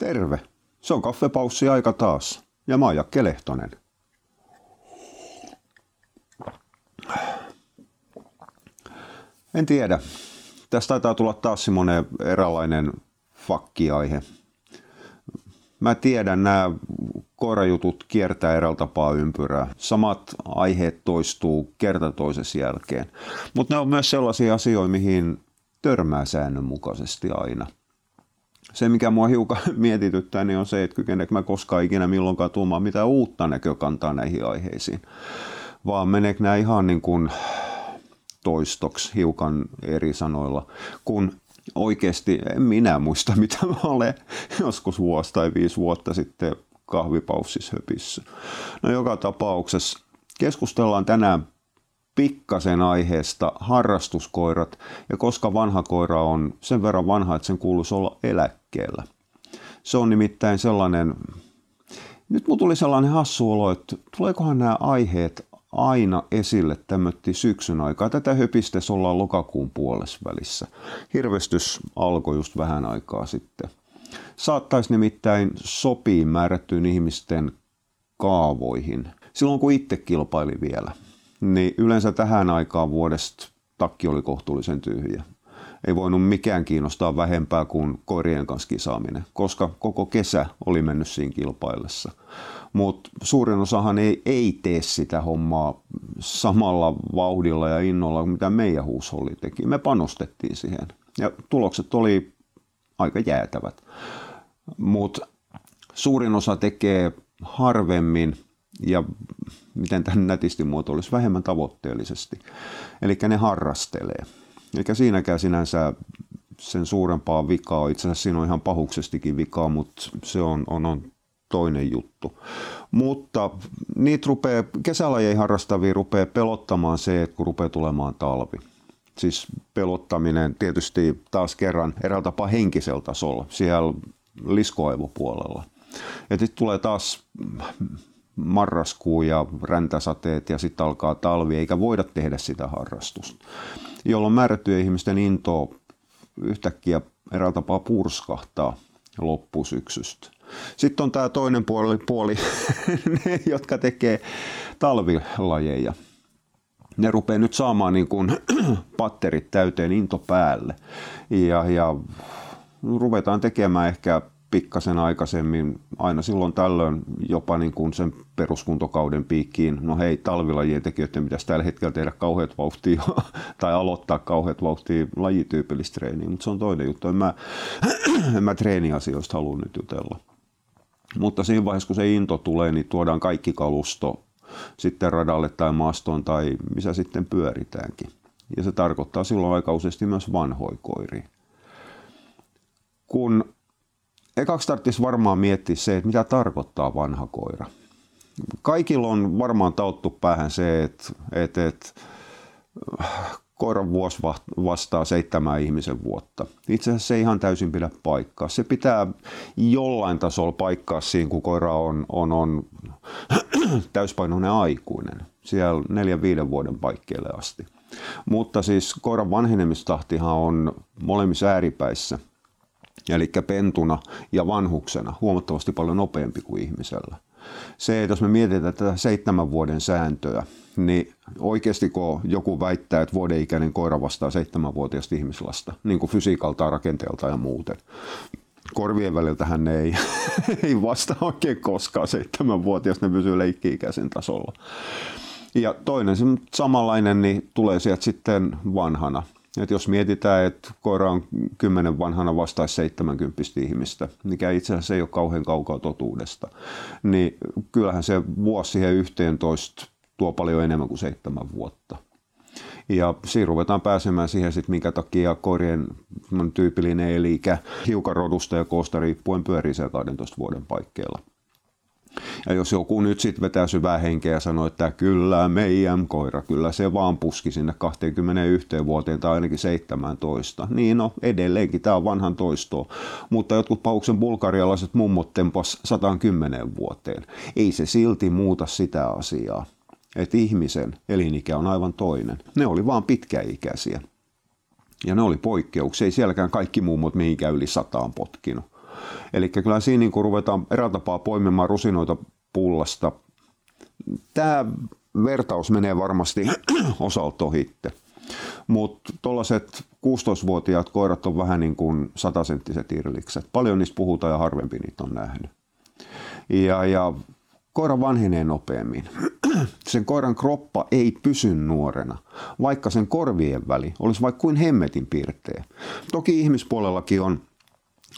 Terve. Se on kaffepaussi aika taas. Ja mä oon Jakke Lehtonen. En tiedä. Tästä taitaa tulla taas semmoinen eräänlainen fakkiaihe. Mä tiedän, nämä koirajutut kiertää eräällä tapaa ympyrää. Samat aiheet toistuu kerta toisessa jälkeen. Mutta ne on myös sellaisia asioita, mihin törmää säännönmukaisesti aina. Se, mikä mua hiukan mietityttää, niin on se, että kykeneekö mä koskaan ikinä milloinkaan tuomaan mitään uutta näkökantaa näihin aiheisiin. Vaan meneekö nämä ihan niin kuin toistoksi hiukan eri sanoilla, kun oikeasti en minä muista, mitä mä olen joskus vuosi tai viisi vuotta sitten kahvipaussissa höpissä. No joka tapauksessa keskustellaan tänään pikkasen aiheesta harrastuskoirat ja koska vanha koira on sen verran vanha, että sen kuuluisi olla eläkkeellä. Se on nimittäin sellainen, nyt mulla tuli sellainen hassu olo, että tuleekohan nämä aiheet aina esille tämmötti syksyn aikaa. Tätä höpistes ollaan lokakuun puolessa. Hirvestys alkoi just vähän aikaa sitten. Saattaisi nimittäin sopii määrättyyn ihmisten kaavoihin. Silloin kun itse kilpaili vielä, niin yleensä tähän aikaan vuodesta takki oli kohtuullisen tyhjä. Ei voinut mikään kiinnostaa vähempää kuin koirien kanssa kisaaminen, koska koko kesä oli mennyt siinä kilpaillessa mutta suurin osahan ei, ei tee sitä hommaa samalla vauhdilla ja innolla kuin mitä meidän huusholli teki. Me panostettiin siihen ja tulokset oli aika jäätävät. Mutta suurin osa tekee harvemmin ja miten tämän nätisti muotoilisi, vähemmän tavoitteellisesti. Eli ne harrastelee. Eikä siinäkään sinänsä sen suurempaa vikaa. Itse asiassa siinä on ihan pahuksestikin vikaa, mutta se on, on, on toinen juttu. Mutta niitä rupeaa, kesälajeja harrastavia rupeaa pelottamaan se, että kun rupeaa tulemaan talvi. Siis pelottaminen tietysti taas kerran eräältä tapaa henkisellä tasolla, siellä liskoaivopuolella. Ja sitten tulee taas marraskuu ja räntäsateet ja sitten alkaa talvi, eikä voida tehdä sitä harrastusta. Jolloin määrättyjen ihmisten into yhtäkkiä eräältä tapaa purskahtaa loppusyksystä. Sitten on tämä toinen puoli, puoli ne, jotka tekee talvilajeja. Ne rupeaa nyt saamaan niin kuin patterit täyteen into päälle. Ja, ja ruvetaan tekemään ehkä pikkasen aikaisemmin, aina silloin tällöin jopa niin kuin sen peruskuntokauden piikkiin. No hei, talvilajien tekijöiden pitäisi tällä hetkellä tehdä kauheat vauhtia tai aloittaa kauheat vauhtia lajityypillistä treeniä, mutta se on toinen juttu. En mä, en mä treeniasioista halua nyt jutella. Mutta siinä vaiheessa, kun se into tulee, niin tuodaan kaikki kalusto sitten radalle tai maastoon tai missä sitten pyöritäänkin. Ja se tarkoittaa silloin aika useasti myös vanhoja koiria. Kun ekaksi tarvitsisi varmaan miettiä se, että mitä tarkoittaa vanha koira. Kaikilla on varmaan tauttu päähän se, että, että, että koiran vuosi vastaa seitsemän ihmisen vuotta. Itse asiassa se ei ihan täysin pidä paikkaa. Se pitää jollain tasolla paikkaa siinä, kun koira on, on, on täyspainoinen aikuinen. Siellä neljän viiden vuoden paikkeelle asti. Mutta siis koiran vanhenemistahtihan on molemmissa ääripäissä. Eli pentuna ja vanhuksena huomattavasti paljon nopeampi kuin ihmisellä. Se, että jos me mietitään tätä seitsemän vuoden sääntöä, niin oikeasti kun joku väittää, että vuoden ikäinen koira vastaa seitsemänvuotiaasta ihmislasta, niin kuin fysiikalta, rakenteelta ja muuten, korvien väliltä hän ei, ei vastaa oikein koskaan seitsemänvuotias, ne pysyy leikki-ikäisen tasolla. Ja toinen samanlainen niin tulee sieltä sitten vanhana. Et jos mietitään, että koira on kymmenen vanhana vastaisi 70 ihmistä, mikä itse asiassa ei ole kauhean kaukaa totuudesta, niin kyllähän se vuosi siihen 11 tuo paljon enemmän kuin seitsemän vuotta. Ja siinä ruvetaan pääsemään siihen, sit, minkä takia koirien tyypillinen eli-ikä hiukan rodusta ja koosta riippuen pyörii siellä 12 vuoden paikkeilla. Ja jos joku nyt sitten vetää syvää henkeä ja sanoo, että kyllä meidän koira, kyllä se vaan puski sinne 21 vuoteen tai ainakin 17. Niin no, edelleenkin tämä on vanhan toistoa. Mutta jotkut pauksen bulgarialaiset mummot tempas 110 vuoteen. Ei se silti muuta sitä asiaa että ihmisen elinikä on aivan toinen. Ne oli vaan pitkäikäisiä. Ja ne oli poikkeuksia. Ei sielläkään kaikki mummot mihinkään yli sataan potkinut. Eli kyllä siinä niin ruvetaan eräällä tapaa poimimaan rusinoita pullasta. Tämä vertaus menee varmasti osalta ohitte. Mutta tuollaiset 16-vuotiaat koirat on vähän niin kuin satasenttiset irlikset. Paljon niistä puhutaan ja harvempi niitä on nähnyt. Ja, ja koira vanhenee nopeammin. Sen koiran kroppa ei pysy nuorena, vaikka sen korvien väli olisi vaikka kuin hemmetin piirteä. Toki ihmispuolellakin on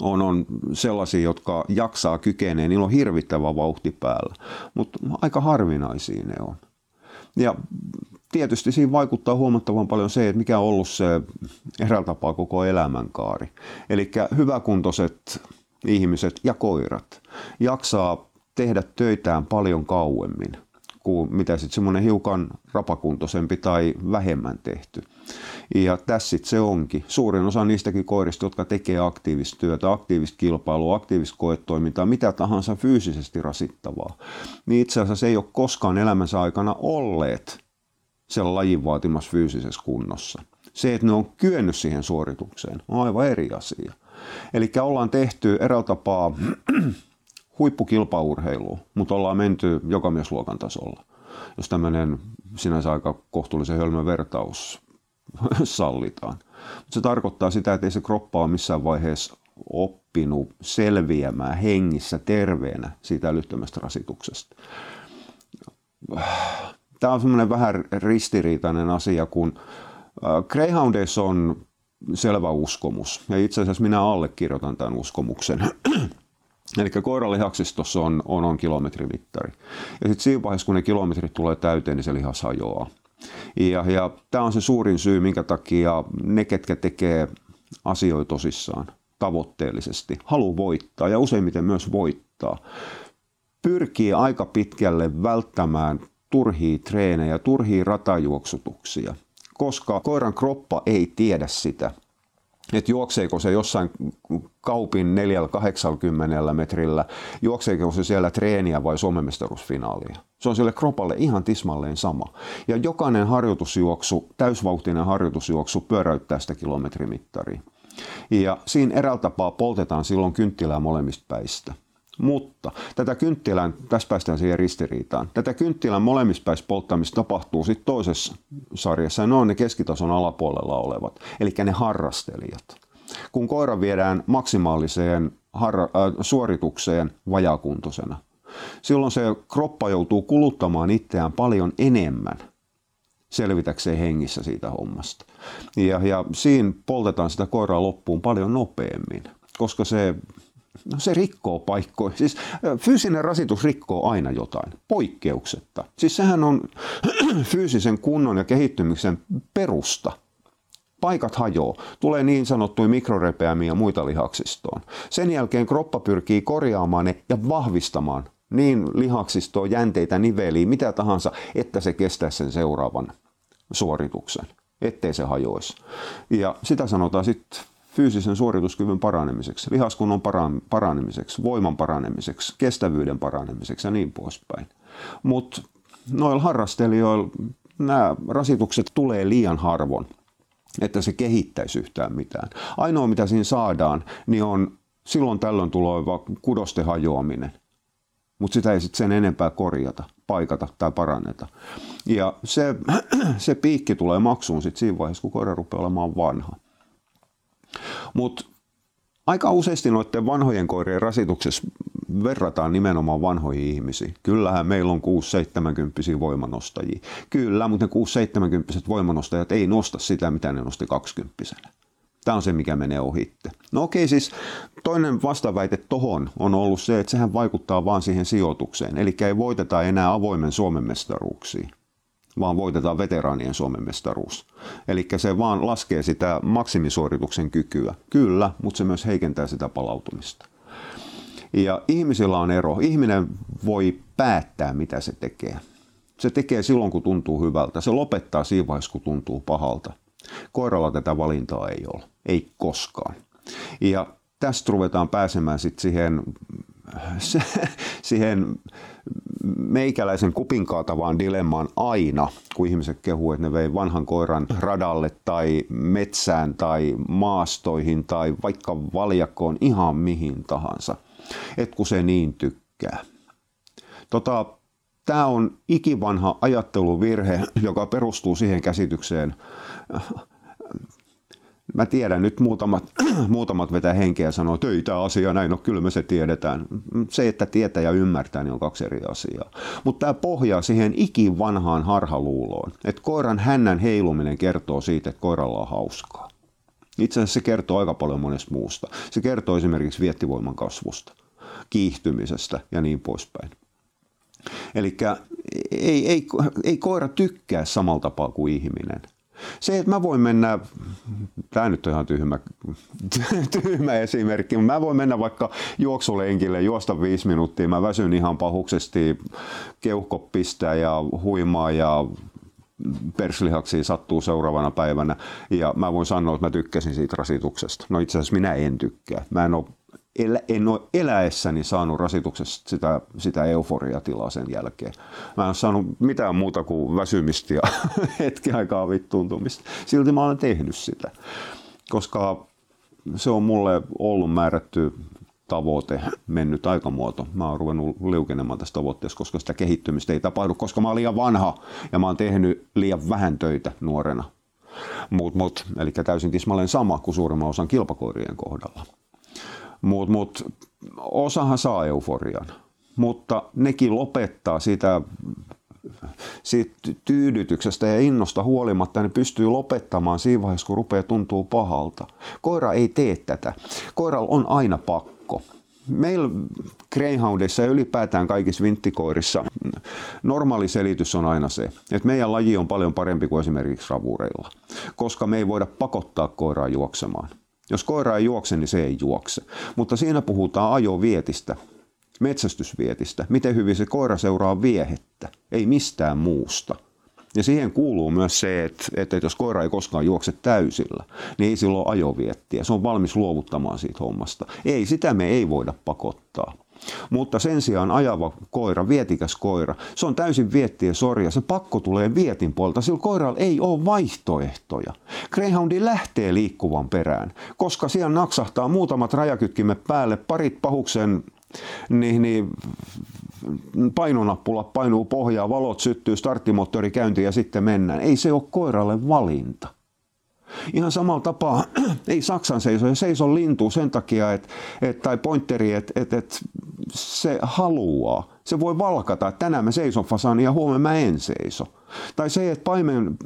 on, on sellaisia, jotka jaksaa kykenee, niillä on hirvittävä vauhti päällä, mutta aika harvinaisia ne on. Ja tietysti siinä vaikuttaa huomattavan paljon se, että mikä on ollut se eräällä tapaa koko elämänkaari. Eli hyväkuntoiset ihmiset ja koirat jaksaa tehdä töitään paljon kauemmin kuin mitä sitten semmoinen hiukan rapakuntoisempi tai vähemmän tehty. Ja tässä se onkin. Suurin osa niistäkin koirista, jotka tekee aktiivista työtä, aktiivista kilpailua, aktiivista koetoimintaa, mitä tahansa fyysisesti rasittavaa, niin itse asiassa ei ole koskaan elämänsä aikana olleet siellä lajin vaatimassa fyysisessä kunnossa. Se, että ne on kyennyt siihen suoritukseen, on aivan eri asia. Eli ollaan tehty eräällä tapaa huippukilpaurheilua, mutta ollaan menty jokamiesluokan tasolla. Jos tämmöinen sinänsä aika kohtuullisen hölmö vertaus sallitaan. Mutta se tarkoittaa sitä, että ei se kroppa ole missään vaiheessa oppinut selviämään hengissä terveenä siitä älyttömästä rasituksesta. Tämä on semmoinen vähän ristiriitainen asia, kun äh, Greyhoundeissa on selvä uskomus, ja itse asiassa minä allekirjoitan tämän uskomuksen. Eli koiralihaksistossa on, on, on kilometrimittari. Ja sitten siinä vaiheessa, kun ne kilometrit tulee täyteen, niin se lihas hajoaa. Ja, ja tämä on se suurin syy, minkä takia ne, ketkä tekee asioita tosissaan, tavoitteellisesti, haluaa voittaa ja useimmiten myös voittaa, pyrkii aika pitkälle välttämään turhia treenejä, turhia ratajuoksutuksia, koska koiran kroppa ei tiedä sitä – että juokseeko se jossain kaupin 480 metrillä, juokseeko se siellä treeniä vai Suomen mestaruusfinaalia. Se on sille kropalle ihan tismalleen sama. Ja jokainen harjoitusjuoksu, täysvauhtinen harjoitusjuoksu pyöräyttää sitä kilometrimittaria. Ja siinä eräällä tapaa poltetaan silloin kynttilää molemmista päistä. Mutta tätä kynttilän, tässä päästään siihen ristiriitaan, tätä kynttilän molemmissa päissä polttamista tapahtuu sitten toisessa sarjassa, ja ne on ne keskitason alapuolella olevat, eli ne harrastelijat. Kun koira viedään maksimaaliseen harra, äh, suoritukseen vajakuntoisena, silloin se kroppa joutuu kuluttamaan itseään paljon enemmän selvitäkseen hengissä siitä hommasta. Ja, ja siinä poltetaan sitä koiraa loppuun paljon nopeammin, koska se No se rikkoo paikkoja. Siis fyysinen rasitus rikkoo aina jotain, poikkeuksetta. Siis sehän on fyysisen kunnon ja kehittymisen perusta. Paikat hajoo, tulee niin sanottuja mikrorepeämiä muita lihaksistoon. Sen jälkeen kroppa pyrkii korjaamaan ne ja vahvistamaan niin lihaksistoa, jänteitä, niveliä, mitä tahansa, että se kestää sen seuraavan suorituksen, ettei se hajoisi. Ja sitä sanotaan sitten fyysisen suorituskyvyn paranemiseksi, lihaskunnon paranemiseksi, voiman paranemiseksi, kestävyyden paranemiseksi ja niin poispäin. Mutta noilla harrastelijoilla nämä rasitukset tulee liian harvoin, että se kehittäisi yhtään mitään. Ainoa mitä siinä saadaan, niin on silloin tällöin tuleva kudosten hajoaminen. Mutta sitä ei sitten sen enempää korjata, paikata tai paranneta. Ja se, se piikki tulee maksuun sitten siinä vaiheessa, kun koira rupeaa olemaan vanha. Mutta aika useasti noiden vanhojen koirien rasituksessa verrataan nimenomaan vanhoihin ihmisiin. Kyllähän meillä on 6-70 voimanostajia. Kyllä, mutta ne 6-70 voimanostajat ei nosta sitä, mitä ne nosti 20 Tämä on se, mikä menee ohitte. No okei, siis toinen vastaväite tohon on ollut se, että sehän vaikuttaa vaan siihen sijoitukseen. Eli ei voiteta enää avoimen Suomen mestaruuksiin vaan voitetaan veteraanien Suomen mestaruus. Eli se vaan laskee sitä maksimisuorituksen kykyä. Kyllä, mutta se myös heikentää sitä palautumista. Ja ihmisillä on ero. Ihminen voi päättää, mitä se tekee. Se tekee silloin, kun tuntuu hyvältä. Se lopettaa siinä vaiheessa, kun tuntuu pahalta. Koiralla tätä valintaa ei ole. Ei koskaan. Ja tästä ruvetaan pääsemään sitten siihen, siihen meikäläisen kupinkaatavaan dilemmaan aina, kun ihmiset kehuu, että ne vei vanhan koiran radalle tai metsään tai maastoihin tai vaikka valjakkoon ihan mihin tahansa. Et kun se niin tykkää. Tota, Tämä on ikivanha ajatteluvirhe, joka perustuu siihen käsitykseen, mä tiedän nyt muutamat, muutamat vetää henkeä ja sanoo, että ei tämä asia näin, no kyllä me se tiedetään. Se, että tietää ja ymmärtää, niin on kaksi eri asiaa. Mutta tämä pohjaa siihen ikivanhaan harhaluuloon, että koiran hännän heiluminen kertoo siitä, että koiralla on hauskaa. Itse asiassa se kertoo aika paljon monesta muusta. Se kertoo esimerkiksi viettivoiman kasvusta, kiihtymisestä ja niin poispäin. Eli ei, ei, ei koira tykkää samalla tapaa kuin ihminen. Se, että mä voin mennä, tämä nyt on ihan tyhmä, tyhmä esimerkki, mä voin mennä vaikka juoksulenkille, juosta viisi minuuttia, mä väsyn ihan pahuksesti, keuhko pistää ja huimaa ja perslihaksia sattuu seuraavana päivänä ja mä voin sanoa, että mä tykkäsin siitä rasituksesta. No itse asiassa minä en tykkää. Mä en ole elä, en ole eläessäni saanut rasituksesta sitä, sitä euforiatilaa sen jälkeen. Mä en ole saanut mitään muuta kuin väsymistä ja hetki aikaa vittuuntumista. Silti mä olen tehnyt sitä, koska se on mulle ollut määrätty tavoite, mennyt aikamuoto. Mä oon ruvennut liukenemaan tästä tavoitteesta, koska sitä kehittymistä ei tapahdu, koska mä oon liian vanha ja mä oon tehnyt liian vähän töitä nuorena. Mut, mut, eli täysin tismalleen sama kuin suurimman osan kilpakoirien kohdalla. Mutta mut, osahan saa euforian, mutta nekin lopettaa sitä siitä tyydytyksestä ja innosta huolimatta ne pystyy lopettamaan siinä vaiheessa, kun rupeaa tuntuu pahalta. Koira ei tee tätä. Koiralla on aina pakko. Meillä Greyhoundissa ja ylipäätään kaikissa vinttikoirissa normaali selitys on aina se, että meidän laji on paljon parempi kuin esimerkiksi ravureilla, koska me ei voida pakottaa koiraa juoksemaan. Jos koira ei juokse, niin se ei juokse. Mutta siinä puhutaan ajovietistä, metsästysvietistä, miten hyvin se koira seuraa viehettä, ei mistään muusta. Ja siihen kuuluu myös se, että, että jos koira ei koskaan juokse täysillä, niin ei silloin ajoviettiä. Se on valmis luovuttamaan siitä hommasta. Ei, sitä me ei voida pakottaa. Mutta sen sijaan ajava koira, vietikäs koira, se on täysin viettiä sorja. Se pakko tulee vietin puolta. Sillä koiralla ei ole vaihtoehtoja. Greyhoundi lähtee liikkuvan perään, koska siellä naksahtaa muutamat rajakytkimet päälle, parit pahuksen niin, niin painonappula painuu pohjaa, valot syttyy, starttimoottori käyntiin ja sitten mennään. Ei se ole koiralle valinta. Ihan samalla tapaa ei Saksan seiso ja seiso lintu sen takia, että, et, tai pointeri, että et, et se haluaa. Se voi valkata, että tänään mä seison fasani ja huomenna mä en seiso. Tai se, että paimen,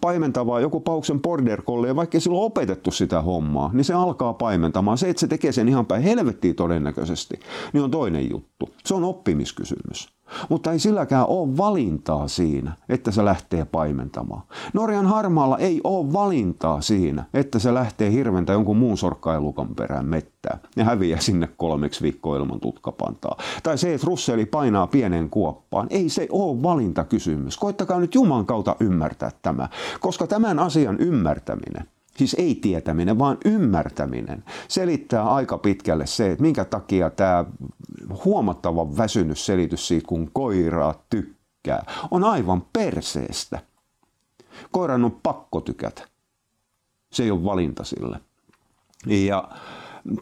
paimentavaa joku pauksen border collie, vaikka sillä on opetettu sitä hommaa, niin se alkaa paimentamaan. Se, että se tekee sen ihan päin helvettiin todennäköisesti, niin on toinen juttu. Se on oppimiskysymys. Mutta ei silläkään ole valintaa siinä, että se lähtee paimentamaan. Norjan harmaalla ei ole valintaa siinä, että se lähtee hirventä jonkun muun sorkkailukan perään mettää ja häviää sinne kolmeksi viikkoa ilman tutkapantaa. Tai se, että russeli painaa pienen kuoppaan. Ei se ole valintakysymys. Koittakaa nyt Juman kautta ymmärtää tämä, koska tämän asian ymmärtäminen siis ei tietäminen, vaan ymmärtäminen, selittää aika pitkälle se, että minkä takia tämä huomattava väsynyt selitys siitä, kun koiraa tykkää, on aivan perseestä. Koiran on pakko tykätä. Se ei ole valinta sille. Ja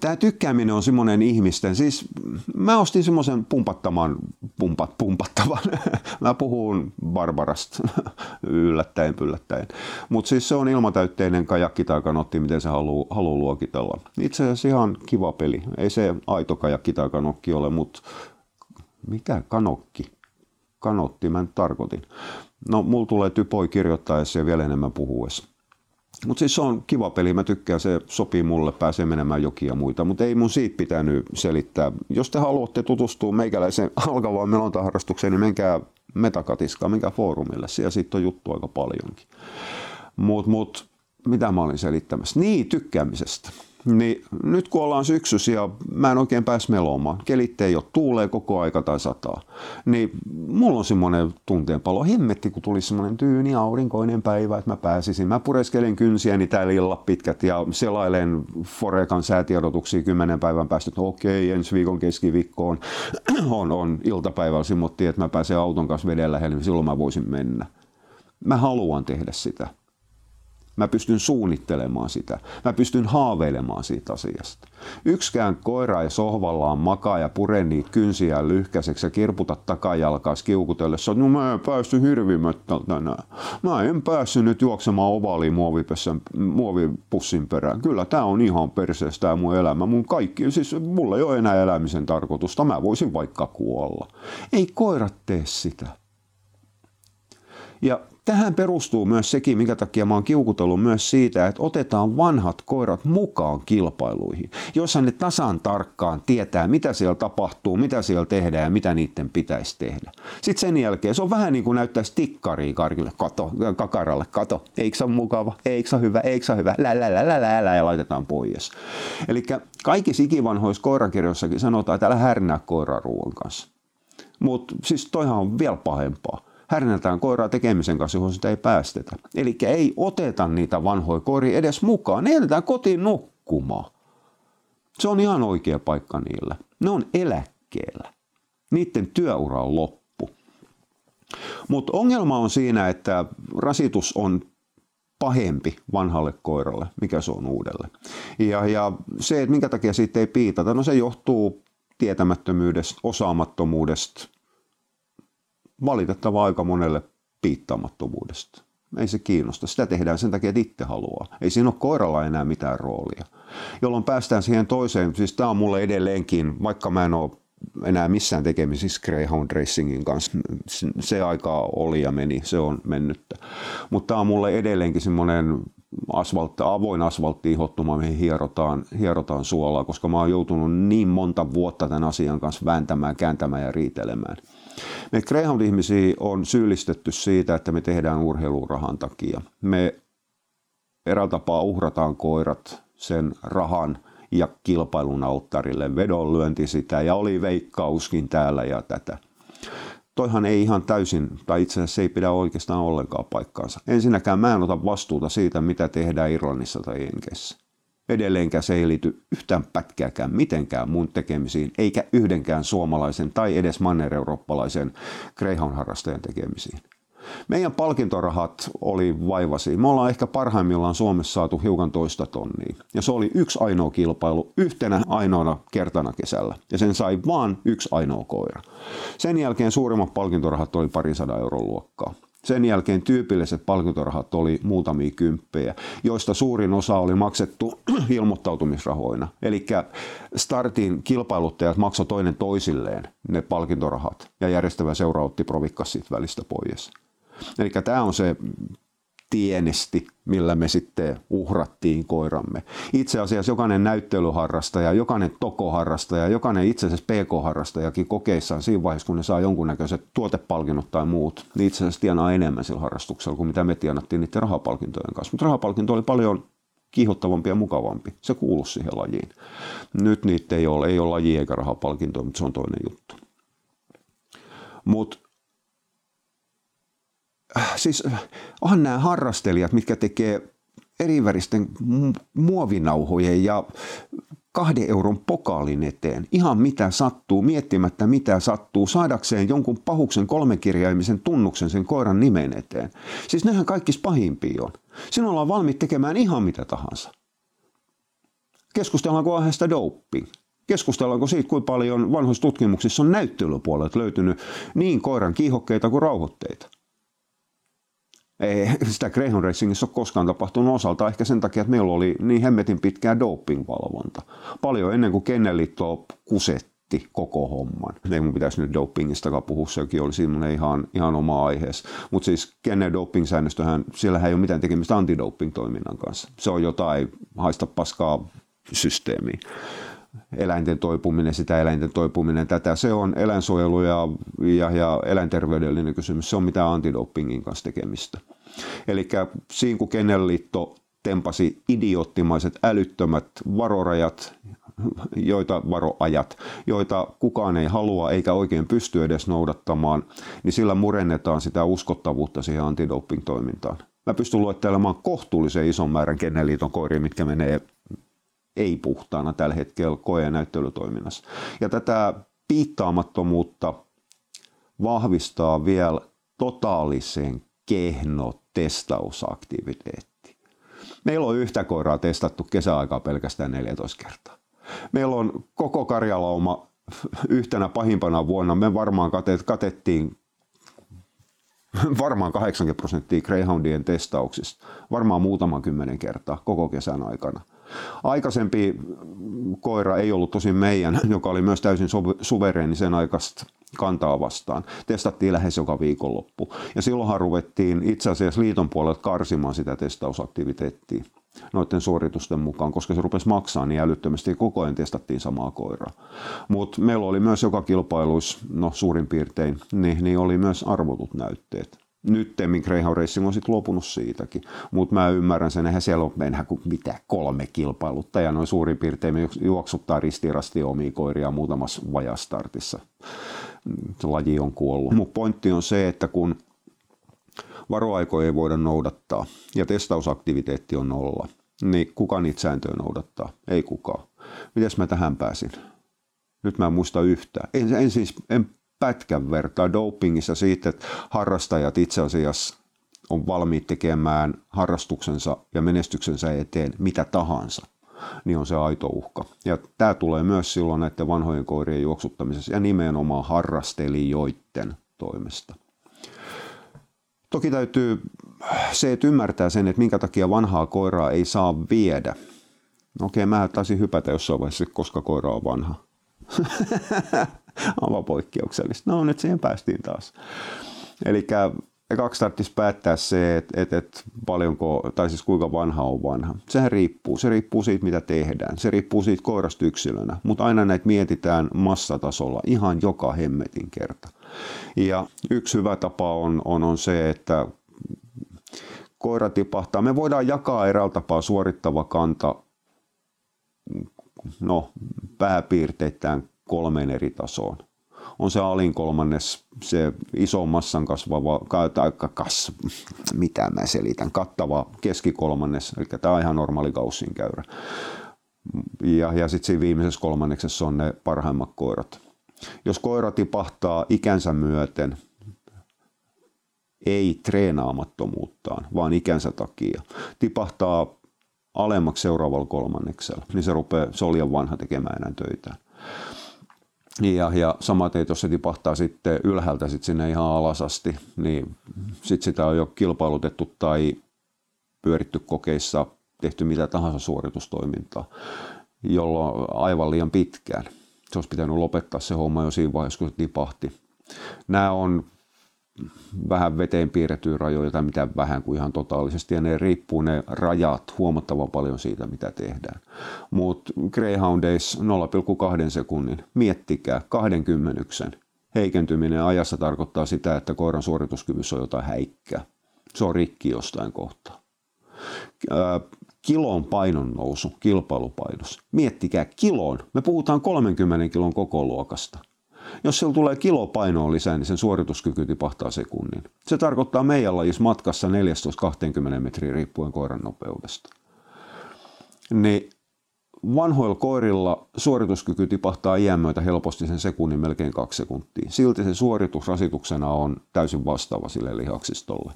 tämä tykkääminen on semmoinen ihmisten, siis mä ostin semmoisen pumpattaman, pumpat, pumpattavan, mä puhun Barbarasta yllättäen pyllättäen, mutta siis se on ilmatäytteinen kajakki tai kanotti, miten se haluaa haluu luokitella. Itse asiassa ihan kiva peli, ei se aito kajakki tai kanokki ole, mutta mitä kanokki? Kanotti, mä tarkoitin. No, mulla tulee typoi kirjoittaessa ja vielä enemmän puhuessa. Mutta siis se on kiva peli, mä tykkään, se sopii mulle, pääsee menemään jokia ja muita, mutta ei mun siitä pitänyt selittää. Jos te haluatte tutustua meikäläisen alkavaan melontaharrastukseen, niin menkää Metakatiskaan, menkää foorumille, siellä siitä on juttu aika paljonkin. Mutta mut, mitä mä olin selittämässä? Niin, tykkäämisestä. Niin nyt kun ollaan ja mä en oikein pääs melomaan, kelit ei ole, tuulee koko aika tai sataa, niin mulla on semmoinen tunteenpalo. Hemmetti, kun tuli semmoinen tyyni aurinkoinen päivä, että mä pääsisin. Mä pureskelen kynsiäni täällä illat pitkät ja selailen Forekan säätiedotuksia kymmenen päivän päästä, että okei, ensi viikon keskiviikkoon on, on iltapäivällä simottiin, että mä pääsen auton kanssa veden lähelle, niin silloin mä voisin mennä. Mä haluan tehdä sitä. Mä pystyn suunnittelemaan sitä. Mä pystyn haaveilemaan siitä asiasta. Yksikään koira ei sohvallaan makaa ja pure niitä kynsiä lyhkäiseksi ja kirputa takajalkaas kiukutellessa. No mä en päässyt hirvimättä tänään. Mä en päässyt nyt juoksemaan ovaaliin muovipussin perään. Kyllä tää on ihan perseestä tää mun elämä. Mun kaikki, siis mulla ei ole enää elämisen tarkoitusta. Mä voisin vaikka kuolla. Ei koirat tee sitä. Ja tähän perustuu myös sekin, minkä takia mä oon kiukutellut myös siitä, että otetaan vanhat koirat mukaan kilpailuihin, jossa ne tasan tarkkaan tietää, mitä siellä tapahtuu, mitä siellä tehdään ja mitä niiden pitäisi tehdä. Sitten sen jälkeen se on vähän niin kuin näyttää stikkaria karkille, kato, kakaralle, kato, eikö se ole mukava, eikö se ole hyvä, eikö se ole hyvä, lä, lä, lä, lä, lä, lä ja laitetaan pois. Eli kaikissa ikivanhoissa koirakirjoissakin sanotaan, että älä härnää koiraa ruoan kanssa. Mutta siis toihan on vielä pahempaa härnätään koiraa tekemisen kanssa, johon sitä ei päästetä. Eli ei oteta niitä vanhoja koiria edes mukaan. Ne jätetään kotiin nukkumaan. Se on ihan oikea paikka niillä. Ne on eläkkeellä. Niiden työura on loppu. Mutta ongelma on siinä, että rasitus on pahempi vanhalle koiralle, mikä se on uudelle. Ja, ja se, että minkä takia siitä ei piitata, no se johtuu tietämättömyydestä, osaamattomuudesta, valitettava aika monelle piittaamattomuudesta. Ei se kiinnosta. Sitä tehdään sen takia, että itse haluaa. Ei siinä ole koiralla enää mitään roolia. Jolloin päästään siihen toiseen, siis tämä on mulle edelleenkin, vaikka mä en ole enää missään tekemisissä Greyhound Racingin kanssa. Se aika oli ja meni, se on mennyttä. Mutta tämä on mulle edelleenkin semmoinen asfaltti, avoin asfaltti ihottuma, mihin hierotaan, hierotaan suolaa, koska mä oon joutunut niin monta vuotta tämän asian kanssa vääntämään, kääntämään ja riitelemään. Me Greyhound-ihmisiä on syyllistetty siitä, että me tehdään urheilurahan takia. Me eräällä tapaa uhrataan koirat sen rahan ja kilpailun alttarille. Vedonlyönti sitä ja oli veikkauskin täällä ja tätä. Toihan ei ihan täysin, tai itse asiassa se ei pidä oikeastaan ollenkaan paikkaansa. Ensinnäkään mä en ota vastuuta siitä, mitä tehdään Irlannissa tai Jenkeissä. Edelleenkään se ei liity yhtään pätkääkään mitenkään mun tekemisiin, eikä yhdenkään suomalaisen tai edes manner-eurooppalaisen Greyhound-harrastajan tekemisiin. Meidän palkintorahat oli vaivasi. Me ollaan ehkä parhaimmillaan Suomessa saatu hiukan toista tonnia. Ja se oli yksi ainoa kilpailu yhtenä ainoana kertana kesällä. Ja sen sai vaan yksi ainoa koira. Sen jälkeen suurimmat palkintorahat oli parisadan euron luokkaa. Sen jälkeen tyypilliset palkintorahat oli muutamia kymppejä, joista suurin osa oli maksettu ilmoittautumisrahoina. Eli startin kilpailuttajat maksoi toinen toisilleen ne palkintorahat ja järjestävä seura otti provikkas siitä välistä pois. Eli tämä on se tienesti, millä me sitten uhrattiin koiramme. Itse asiassa jokainen näyttelyharrastaja, jokainen tokoharrastaja, jokainen itse asiassa PK-harrastajakin kokeissaan siinä vaiheessa, kun ne saa jonkunnäköiset tuotepalkinnot tai muut, niin itse asiassa tienaa enemmän sillä harrastuksella kuin mitä me tienattiin niiden rahapalkintojen kanssa. Mutta rahapalkinto oli paljon kiihottavampi ja mukavampi. Se kuuluu siihen lajiin. Nyt niitä ei ole, ei ole laji eikä rahapalkintoja, mutta se on toinen juttu. Mutta siis äh, onhan nämä harrastelijat, mitkä tekee eriväristen muovinauhojen ja kahden euron pokaalin eteen, ihan mitä sattuu, miettimättä mitä sattuu, saadakseen jonkun pahuksen kolmekirjaimisen tunnuksen sen koiran nimen eteen. Siis nehän kaikki pahimpia on. Sinun ollaan valmiit tekemään ihan mitä tahansa. Keskustellaanko aiheesta doping? Keskustellaanko siitä, kuinka paljon vanhoissa tutkimuksissa on näyttelypuolelta löytynyt niin koiran kiihokkeita kuin rauhoitteita? Ei sitä Greyhound Racingissa ole koskaan tapahtunut osalta, ehkä sen takia, että meillä oli niin hemmetin pitkää doping-valvonta. Paljon ennen kuin Kennelliitto kusetti koko homman. Ei mun pitäisi nyt dopingistakaan puhua, sekin oli semmoinen ihan, ihan oma aiheessa. Mutta siis Kennel doping-säännöstöhän, siellähän ei ole mitään tekemistä antidoping-toiminnan kanssa. Se on jotain haista paskaa systeemiä eläinten toipuminen, sitä eläinten toipuminen, tätä. Se on eläinsuojelu ja, ja, ja eläinterveydellinen kysymys. Se on mitään antidopingin kanssa tekemistä. Eli siinä kun Kennelliitto tempasi idioottimaiset älyttömät varorajat, joita varoajat, joita kukaan ei halua eikä oikein pysty edes noudattamaan, niin sillä murennetaan sitä uskottavuutta siihen antidoping-toimintaan. Mä pystyn luettelemaan kohtuullisen ison määrän Kenneliiton koiria, mitkä menee ei-puhtaana tällä hetkellä koe- ja näyttelytoiminnassa. Ja tätä piittaamattomuutta vahvistaa vielä totaalisen kehno testausaktiviteetti. Meillä on yhtä koiraa testattu kesäaikaa pelkästään 14 kertaa. Meillä on koko karjalauma yhtenä pahimpana vuonna. Me varmaan katettiin varmaan 80 prosenttia Greyhoundien testauksista, varmaan muutaman kymmenen kertaa koko kesän aikana. Aikaisempi koira ei ollut tosin meidän, joka oli myös täysin suvereeni sen aikaista kantaa vastaan. Testattiin lähes joka viikonloppu. Ja silloinhan ruvettiin itse asiassa liiton puolelta karsimaan sitä testausaktiviteettia noiden suoritusten mukaan, koska se rupesi maksaa niin älyttömästi koko ajan testattiin samaa koiraa. Mutta meillä oli myös joka kilpailuissa, no suurin piirtein, niin, niin oli myös arvotut näytteet. Nyt Greyhound Racing on sitten lopunut siitäkin, mutta mä ymmärrän sen, eihän siellä ole kuin mitä kolme kilpailutta ja noin suurin piirtein juoksuttaa ristirasti omia koiria muutamassa vajastartissa. Se laji on kuollut. Mun pointti on se, että kun varoaikoja ei voida noudattaa ja testausaktiviteetti on nolla, niin kuka niitä sääntöjä noudattaa? Ei kukaan. Mites mä tähän pääsin? Nyt mä en muista yhtään. En, en siis en pätkän vertaa dopingissa siitä, että harrastajat itse asiassa on valmiit tekemään harrastuksensa ja menestyksensä eteen mitä tahansa, niin on se aito uhka. Ja tämä tulee myös silloin näiden vanhojen koirien juoksuttamisessa ja nimenomaan harrastelijoiden toimesta. Toki täytyy se, että ymmärtää sen, että minkä takia vanhaa koiraa ei saa viedä. No okei, mä taisin hypätä jossain vaiheessa, koska koira on vanha. Aivan poikkeuksellista. No nyt siihen päästiin taas. Eli kaksi tarvitsisi päättää se, että, että, että paljonko, tai siis kuinka vanha on vanha. Sehän riippuu. Se riippuu siitä, mitä tehdään. Se riippuu siitä koirasta yksilönä. Mutta aina näitä mietitään massatasolla ihan joka hemmetin kerta. Ja yksi hyvä tapa on, on, on se, että koira tipahtaa. Me voidaan jakaa eräällä tapaa suorittava kanta no, pääpiirteittäin kolmeen eri tasoon. On se alin kolmannes, se iso massan kasvava, tai kas, mitä mä selitän, kattava keskikolmannes, eli tämä on ihan normaali kaussin käyrä. Ja, ja sitten siinä viimeisessä kolmanneksessa on ne parhaimmat koirat. Jos koira tipahtaa ikänsä myöten, ei treenaamattomuuttaan, vaan ikänsä takia, tipahtaa alemmaksi seuraavalla kolmanneksella, niin se rupeaa, se on liian vanha tekemään enää töitä. Ja, ja samaten, jos se tipahtaa sitten ylhäältä sit sinne ihan alasasti, niin sitten sitä on jo kilpailutettu tai pyöritty kokeissa, tehty mitä tahansa suoritustoimintaa, jolloin aivan liian pitkään. Se olisi pitänyt lopettaa se homma jo siinä vaiheessa, kun se tipahti. Nämä on vähän veteen piirrettyjä rajoja tai mitä vähän kuin ihan totaalisesti ja ne riippuu ne rajat huomattavan paljon siitä mitä tehdään. Mutta Greyhoundeissa 0,2 sekunnin, miettikää 20 heikentyminen ajassa tarkoittaa sitä, että koiran suorituskyvyssä on jotain häikkää. Se on rikki jostain kohtaa. Kilon painon nousu kilpailupainos. Miettikää kilon. Me puhutaan 30 kilon koko luokasta jos sillä tulee kilopainoa lisää, niin sen suorituskyky tipahtaa sekunnin. Se tarkoittaa meidän lajissa matkassa 14-20 metriä riippuen koiran nopeudesta. Niin vanhoilla koirilla suorituskyky tipahtaa iän myötä helposti sen sekunnin melkein kaksi sekuntia. Silti se suoritus rasituksena on täysin vastaava sille lihaksistolle.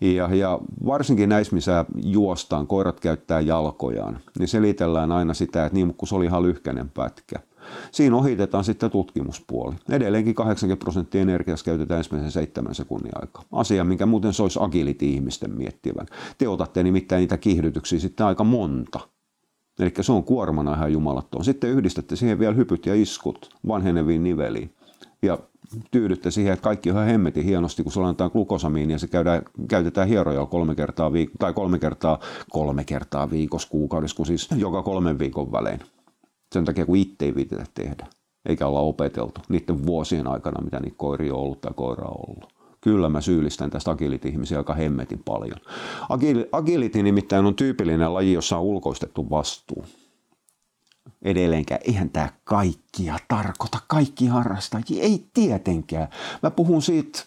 Ja, ja varsinkin näissä, missä juostaan, koirat käyttää jalkojaan, niin selitellään aina sitä, että niin, kun se oli ihan lyhkäinen pätkä. Siinä ohitetaan sitten tutkimuspuoli. Edelleenkin 80 prosenttia energiasta käytetään ensimmäisen seitsemän sekunnin aikaa. Asia, minkä muuten se olisi agility-ihmisten miettivän. Te otatte nimittäin niitä kiihdytyksiä sitten aika monta. Eli se on kuormana ihan jumalattoon. Sitten yhdistätte siihen vielä hypyt ja iskut vanheneviin niveliin. Ja tyydytte siihen, että kaikki on ihan hemmetin hienosti, kun sulla antaa glukosamiini ja se käydään, käytetään hieroja kolme kertaa, viik- tai kolme kertaa, kolme kertaa viikossa, kuukaudessa, kun siis joka kolmen viikon välein. Sen takia, kun itse ei viitetä tehdä, eikä olla opeteltu niiden vuosien aikana, mitä niitä koiria on ollut tai koira on ollut. Kyllä mä syyllistän tästä agilit-ihmisiä aika hemmetin paljon. Agil, agility nimittäin on tyypillinen laji, jossa on ulkoistettu vastuu. Edelleenkään, eihän tämä kaikkia tarkoita, kaikki harrastajia, ei tietenkään. Mä puhun siitä,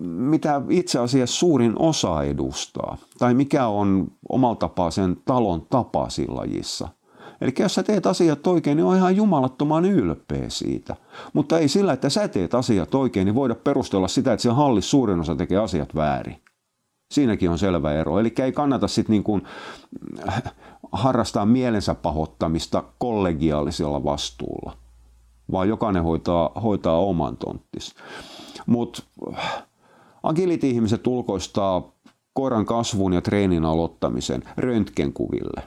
mitä itse asiassa suurin osa edustaa, tai mikä on omalla tapaa sen talon tapa siinä lajissa – Eli jos sä teet asiat oikein, niin on ihan jumalattoman ylpeä siitä. Mutta ei sillä, että sä teet asiat oikein, niin voida perustella sitä, että siellä hallissa suurin osa tekee asiat väärin. Siinäkin on selvä ero. Eli ei kannata sitten niin kuin äh, harrastaa mielensä pahoittamista kollegiaalisella vastuulla, vaan jokainen hoitaa, hoitaa oman tonttis. Mutta äh, agility-ihmiset ulkoistaa koiran kasvun ja treenin aloittamisen röntgenkuville.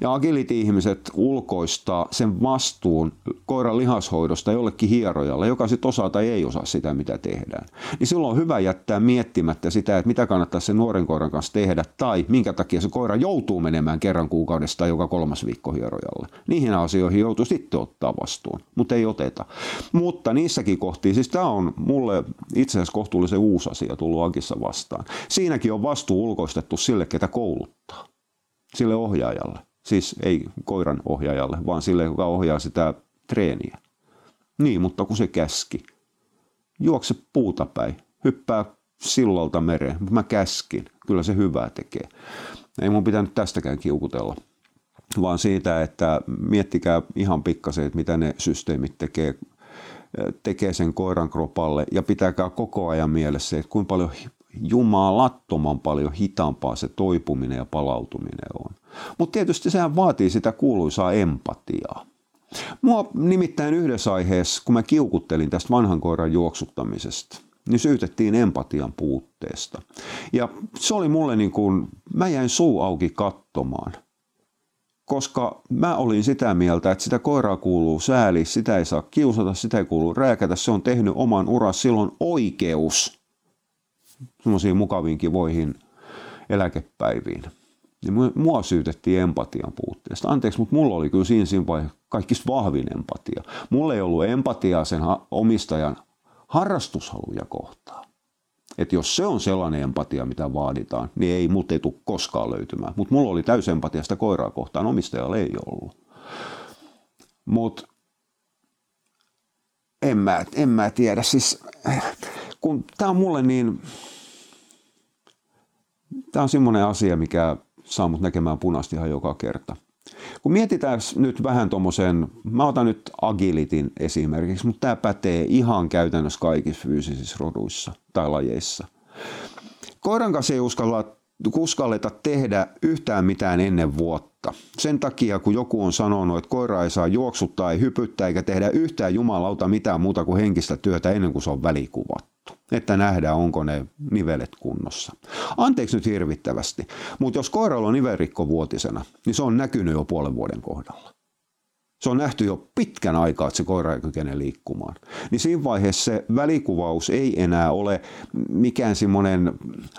Ja agility-ihmiset ulkoistaa sen vastuun koiran lihashoidosta jollekin hierojalle, joka sitten osaa tai ei osaa sitä, mitä tehdään. Niin silloin on hyvä jättää miettimättä sitä, että mitä kannattaa sen nuoren koiran kanssa tehdä, tai minkä takia se koira joutuu menemään kerran kuukaudesta tai joka kolmas viikko hierojalle. Niihin asioihin joutuu sitten ottaa vastuun, mutta ei oteta. Mutta niissäkin kohtiin, siis tämä on mulle itse asiassa kohtuullisen uusi asia tullut Agissa vastaan. Siinäkin on vastuu ulkoistettu sille, ketä kouluttaa, sille ohjaajalle. Siis ei koiran ohjaajalle, vaan sille, joka ohjaa sitä treeniä. Niin, mutta kun se käski. Juokse puuta päin, hyppää sillalta mereen. Mä käskin. Kyllä se hyvää tekee. Ei mun pitänyt tästäkään kiukutella vaan siitä, että miettikää ihan pikkasen, että mitä ne systeemit tekee, tekee sen koiran kropalle ja pitäkää koko ajan mielessä, että kuinka paljon jumalattoman paljon hitaampaa se toipuminen ja palautuminen on. Mutta tietysti sehän vaatii sitä kuuluisaa empatiaa. Mua nimittäin yhdessä aiheessa, kun mä kiukuttelin tästä vanhan koiran juoksuttamisesta, niin syytettiin empatian puutteesta. Ja se oli mulle niin kuin, mä jäin suu auki katsomaan. Koska mä olin sitä mieltä, että sitä koiraa kuuluu sääli, sitä ei saa kiusata, sitä ei kuulu rääkätä, se on tehnyt oman uras, silloin oikeus semmoisiin mukaviin kivoihin eläkepäiviin. Niin mua syytettiin empatian puutteesta. Anteeksi, mutta mulla oli kyllä siinä, siinä vaiheessa kaikista vahvin empatia. Mulla ei ollut empatiaa sen omistajan harrastushaluja kohtaan. Että jos se on sellainen empatia, mitä vaaditaan, niin ei mut ei tule koskaan löytymään. Mutta mulla oli täysin empatia sitä koiraa kohtaan, omistajalla ei ollut. Mutta en mä, en mä tiedä. Siis, kun tämä on mulle niin, tämä on semmoinen asia, mikä saa mut näkemään punaista ihan joka kerta. Kun mietitään nyt vähän tuommoisen, mä otan nyt agilitin esimerkiksi, mutta tämä pätee ihan käytännössä kaikissa fyysisissä roduissa tai lajeissa. Koiran kanssa ei uskalla, uskalleta tehdä yhtään mitään ennen vuotta. Sen takia, kun joku on sanonut, että koira ei saa juoksuttaa, ei hypyttää eikä tehdä yhtään jumalauta mitään muuta kuin henkistä työtä ennen kuin se on välikuvat että nähdään, onko ne nivelet kunnossa. Anteeksi nyt hirvittävästi, mutta jos koiralla on nivelrikko vuotisena, niin se on näkynyt jo puolen vuoden kohdalla. Se on nähty jo pitkän aikaa, että se koira ei kykene liikkumaan. Niin siinä vaiheessa se välikuvaus ei enää ole mikään semmoinen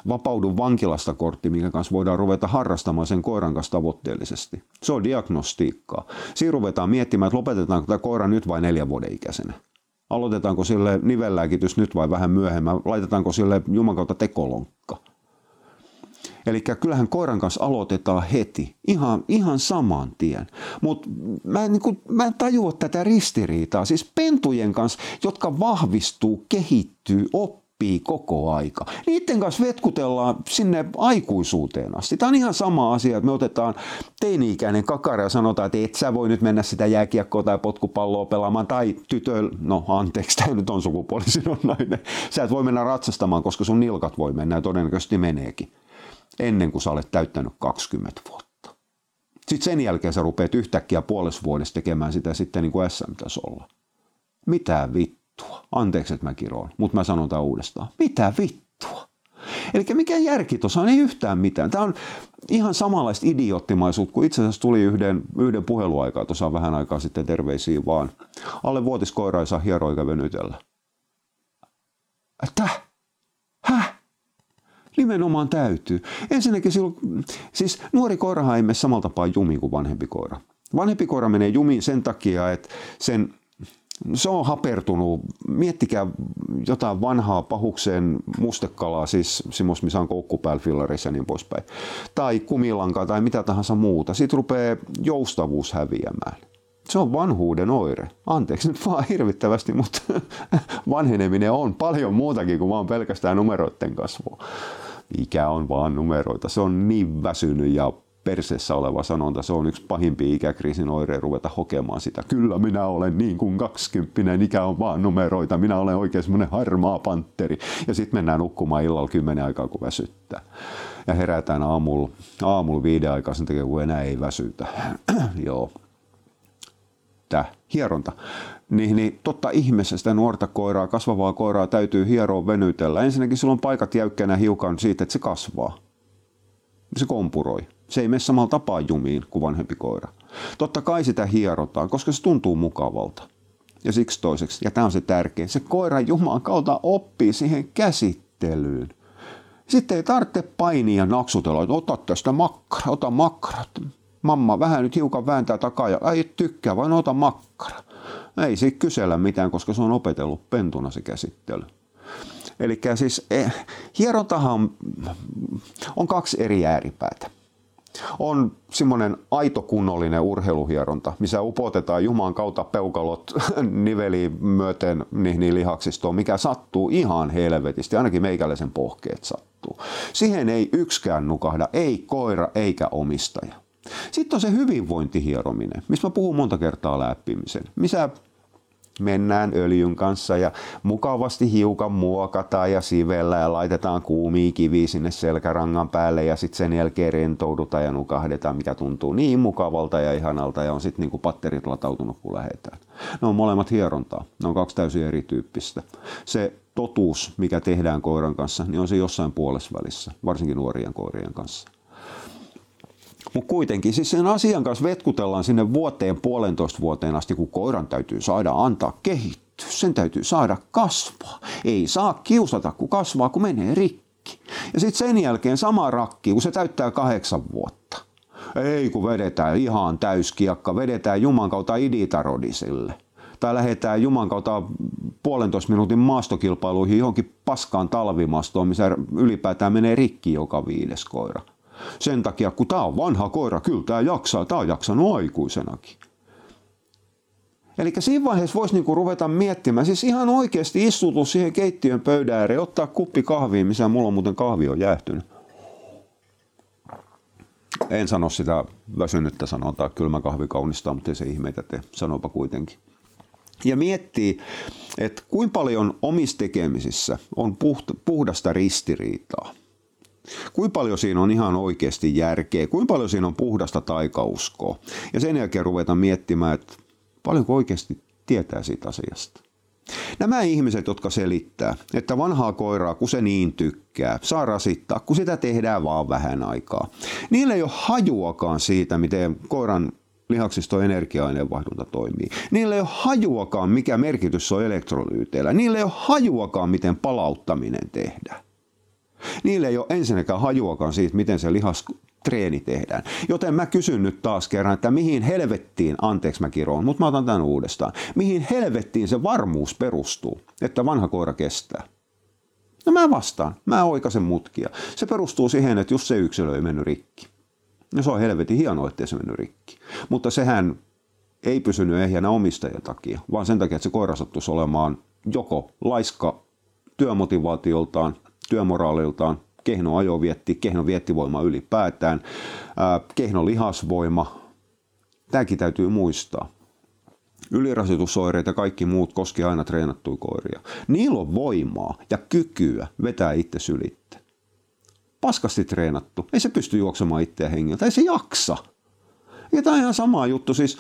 vapaudun vankilasta kortti, minkä kanssa voidaan ruveta harrastamaan sen koiran kanssa tavoitteellisesti. Se on diagnostiikkaa. Siinä ruvetaan miettimään, että lopetetaanko tämä koira nyt vai neljän vuoden ikäisenä. Aloitetaanko sille nivellääkitys nyt vai vähän myöhemmin? Laitetaanko sille Juman kautta tekolonkka? Eli kyllähän koiran kanssa aloitetaan heti, ihan, ihan saman tien. Mutta mä, niin mä en tajua tätä ristiriitaa. Siis pentujen kanssa, jotka vahvistuu, kehittyy, oppii oppii koko aika. Niiden kanssa vetkutellaan sinne aikuisuuteen asti. Tämä on ihan sama asia, että me otetaan teini-ikäinen kakara ja sanotaan, että et sä voi nyt mennä sitä jääkiekkoa tai potkupalloa pelaamaan, tai tytö, no anteeksi, tämä nyt on sukupuolisidonnainen. Sä et voi mennä ratsastamaan, koska sun nilkat voi mennä ja todennäköisesti meneekin, ennen kuin sä olet täyttänyt 20 vuotta. Sitten sen jälkeen sä rupeat yhtäkkiä puolessa vuodessa tekemään sitä sitten niin kuin SM-tasolla. Mitä vittu? Vittua? Anteeksi, että mä kiroon, mutta mä sanon tämän uudestaan. Mitä vittua? Eli mikä järki tuossa on? Ei yhtään mitään. Tämä on ihan samanlaista idioottimaisuutta, kun itse asiassa tuli yhden, yhden puheluaikaa tuossa vähän aikaa sitten terveisiä vaan. Alle vuotiskoira ei saa hieroa venytellä. Että? Häh? Nimenomaan täytyy. Ensinnäkin silloin, siis nuori koirahan ei mene samalla tapaa jumiin kuin vanhempi koira. Vanhempi koira menee jumiin sen takia, että sen se on hapertunut. Miettikää jotain vanhaa pahukseen mustekalaa, siis semmos, missä on koukku päällä ja niin poispäin. Tai kumilankaa tai mitä tahansa muuta. Siitä rupeaa joustavuus häviämään. Se on vanhuuden oire. Anteeksi nyt vaan hirvittävästi, mutta vanheneminen on paljon muutakin kuin vaan pelkästään numeroiden kasvua. Ikä on vaan numeroita. Se on niin väsynyt ja perseessä oleva sanonta. Se on yksi pahimpia ikäkriisin oireja ruveta hokemaan sitä. Kyllä minä olen niin kuin 20, ikä on vaan numeroita. Minä olen oikein semmoinen harmaa pantteri. Ja sitten mennään nukkumaan illalla kymmenen aikaa, kun väsyttää. Ja herätään aamulla, aamulla viiden aikaa sen takia, kun enää ei väsytä. Joo. Tää hieronta. Niin, niin totta ihmeessä sitä nuorta koiraa, kasvavaa koiraa täytyy hieroa venytellä. Ensinnäkin silloin paikat jäykkänä hiukan siitä, että se kasvaa. Se kompuroi se ei mene samalla tapaa jumiin kuin vanhempi koira. Totta kai sitä hierotaan, koska se tuntuu mukavalta. Ja siksi toiseksi, ja tämä on se tärkein, se koira Jumalan kautta oppii siihen käsittelyyn. Sitten ei tarvitse painia ja naksutella, että ota tästä makkara, ota makkara. Mamma vähän nyt hiukan vääntää takaa ja ei tykkää, vaan ota makkara. Ei siitä kysellä mitään, koska se on opetellut pentuna se käsittely. Eli siis eh, hierontahan on, on kaksi eri ääripäätä on semmoinen aito kunnollinen urheiluhieronta, missä upotetaan Juman kautta peukalot niveliin myöten niihin lihaksistoon, mikä sattuu ihan helvetisti, ainakin meikäläisen pohkeet sattuu. Siihen ei yksikään nukahda, ei koira eikä omistaja. Sitten on se hyvinvointihierominen, missä mä puhun monta kertaa läppimisen, missä mennään öljyn kanssa ja mukavasti hiukan muokataan ja sivellä ja laitetaan kuumia kiviä sinne selkärangan päälle ja sitten sen jälkeen rentoudutaan ja nukahdetaan, mikä tuntuu niin mukavalta ja ihanalta ja on sitten niinku patterit latautunut, kun lähdetään. Ne on molemmat hierontaa. Ne on kaksi täysin erityyppistä. Se totuus, mikä tehdään koiran kanssa, niin on se jossain puolessa välissä, varsinkin nuorien koirien kanssa. Mutta kuitenkin, siis sen asian kanssa vetkutellaan sinne vuoteen, puolentoista vuoteen asti, kun koiran täytyy saada antaa kehittyä. Sen täytyy saada kasvaa. Ei saa kiusata, kun kasvaa, kun menee rikki. Ja sitten sen jälkeen sama rakki, kun se täyttää kahdeksan vuotta. Ei, kun vedetään ihan täyskiakka, vedetään Juman kautta iditarodisille. Tai lähdetään Juman kautta puolentoista minuutin maastokilpailuihin johonkin paskaan talvimastoon, missä ylipäätään menee rikki joka viides koira. Sen takia, kun tämä on vanha koira, kyllä tämä jaksaa, tämä on jaksanut aikuisenakin. Eli siinä vaiheessa voisi niinku ruveta miettimään, siis ihan oikeasti istutua siihen keittiön pöydän ääreen, ottaa kuppi kahvia, missä mulla on muuten kahvi on jäähtynyt. En sano sitä väsynyttä sanotaan, kylmä kahvi kaunistaa, mutta ei se ihmeitä tee, sanopa kuitenkin. Ja miettii, että kuinka paljon omissa tekemisissä on puhdasta ristiriitaa. Kuinka paljon siinä on ihan oikeasti järkeä, kuinka paljon siinä on puhdasta taikauskoa. Ja sen jälkeen ruvetaan miettimään, että paljonko oikeasti tietää siitä asiasta. Nämä ihmiset, jotka selittää, että vanhaa koiraa, kun se niin tykkää, saa rasittaa, kun sitä tehdään vaan vähän aikaa. Niillä ei ole hajuakaan siitä, miten koiran lihaksisto energia-aineenvaihdunta toimii. Niillä ei ole hajuakaan, mikä merkitys on elektrolyyteillä. Niillä ei ole hajuakaan, miten palauttaminen tehdään. Niille ei ole ensinnäkään hajuakaan siitä, miten se lihas treeni tehdään. Joten mä kysyn nyt taas kerran, että mihin helvettiin, anteeksi mä kiroon, mutta mä otan tämän uudestaan, mihin helvettiin se varmuus perustuu, että vanha koira kestää? No mä vastaan, mä oikasen mutkia. Se perustuu siihen, että jos se yksilö ei mennyt rikki. No se on helvetin hienoa, ettei se mennyt rikki. Mutta sehän ei pysynyt ehjänä omistajan takia, vaan sen takia, että se koira sattuisi olemaan joko laiska työmotivaatioltaan työmoraaliltaan, kehno ajovietti, kehno viettivoima ylipäätään, kehno lihasvoima. Tämäkin täytyy muistaa. Ylirasitusoireet ja kaikki muut koskee aina treenattuja koiria. Niillä on voimaa ja kykyä vetää itse sylitte. Paskasti treenattu. Ei se pysty juoksemaan itseä hengiltä. Ei se jaksa. Ja tämä on ihan sama juttu. Siis,